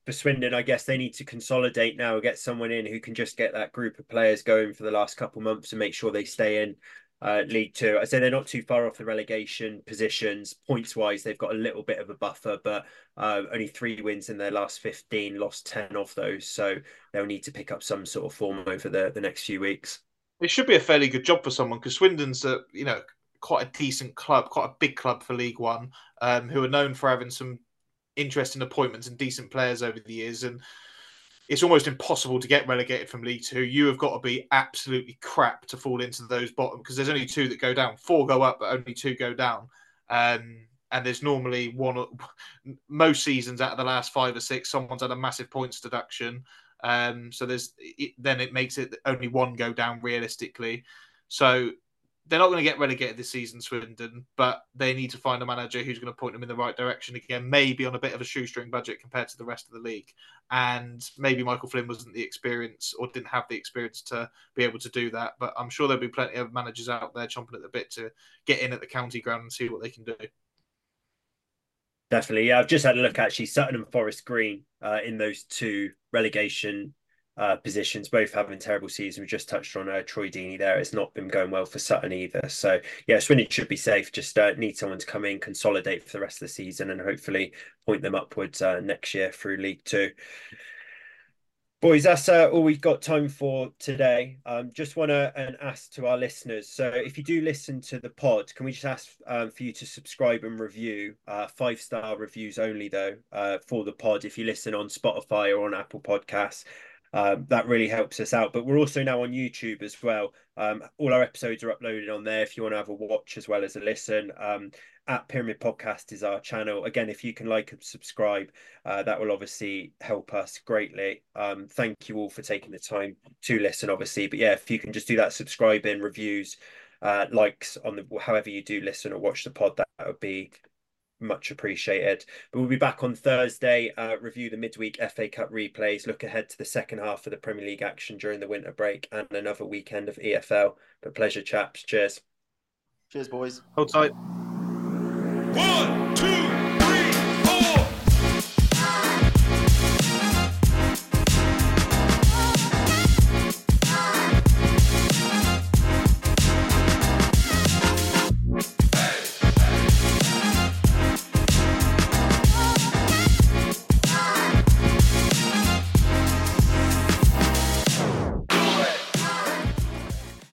For Swindon, I guess they need to consolidate now, get someone in who can just get that group of players going for the last couple months and make sure they stay in uh, League Two. I say they're not too far off the relegation positions. Points wise, they've got a little bit of a buffer, but uh, only three wins in their last 15, lost 10 of those. So they'll need to pick up some sort of form over the, the next few weeks it should be a fairly good job for someone because Swindon's a you know quite a decent club, quite a big club for League One, um, who are known for having some interesting appointments and decent players over the years, and it's almost impossible to get relegated from League Two. You have got to be absolutely crap to fall into those bottom because there's only two that go down. Four go up, but only two go down. Um, and there's normally one most seasons out of the last five or six, someone's had a massive points deduction. Um, so there's it, then it makes it only one go down realistically. So they're not going to get relegated this season, Swindon, but they need to find a manager who's going to point them in the right direction again, maybe on a bit of a shoestring budget compared to the rest of the league. And maybe Michael Flynn wasn't the experience or didn't have the experience to be able to do that. But I'm sure there'll be plenty of managers out there chomping at the bit to get in at the county ground and see what they can do. Definitely, yeah. I've just had a look actually. Sutton and Forest Green uh, in those two relegation uh, positions, both having terrible seasons. We just touched on uh, Troy Deeney there. It's not been going well for Sutton either. So yeah, Swindon should be safe. Just uh, need someone to come in, consolidate for the rest of the season, and hopefully point them upwards uh, next year through League Two. Boys, that's uh, all we've got time for today. Um, just want to and ask to our listeners. So, if you do listen to the pod, can we just ask um, for you to subscribe and review? Uh, five star reviews only, though, uh, for the pod. If you listen on Spotify or on Apple Podcasts, um, that really helps us out. But we're also now on YouTube as well. Um, all our episodes are uploaded on there if you want to have a watch as well as a listen. Um, at Pyramid Podcast is our channel. Again, if you can like and subscribe, uh, that will obviously help us greatly. Um, thank you all for taking the time to listen, obviously. But yeah, if you can just do that, subscribing, reviews, uh, likes on the however you do listen or watch the pod, that, would be much appreciated. But we'll be back on Thursday, uh, review the midweek FA Cup replays, look ahead to the second half of the Premier League action during the winter break, and another weekend of EFL. But pleasure, chaps. Cheers. Cheers, boys. Hold tight. One, two,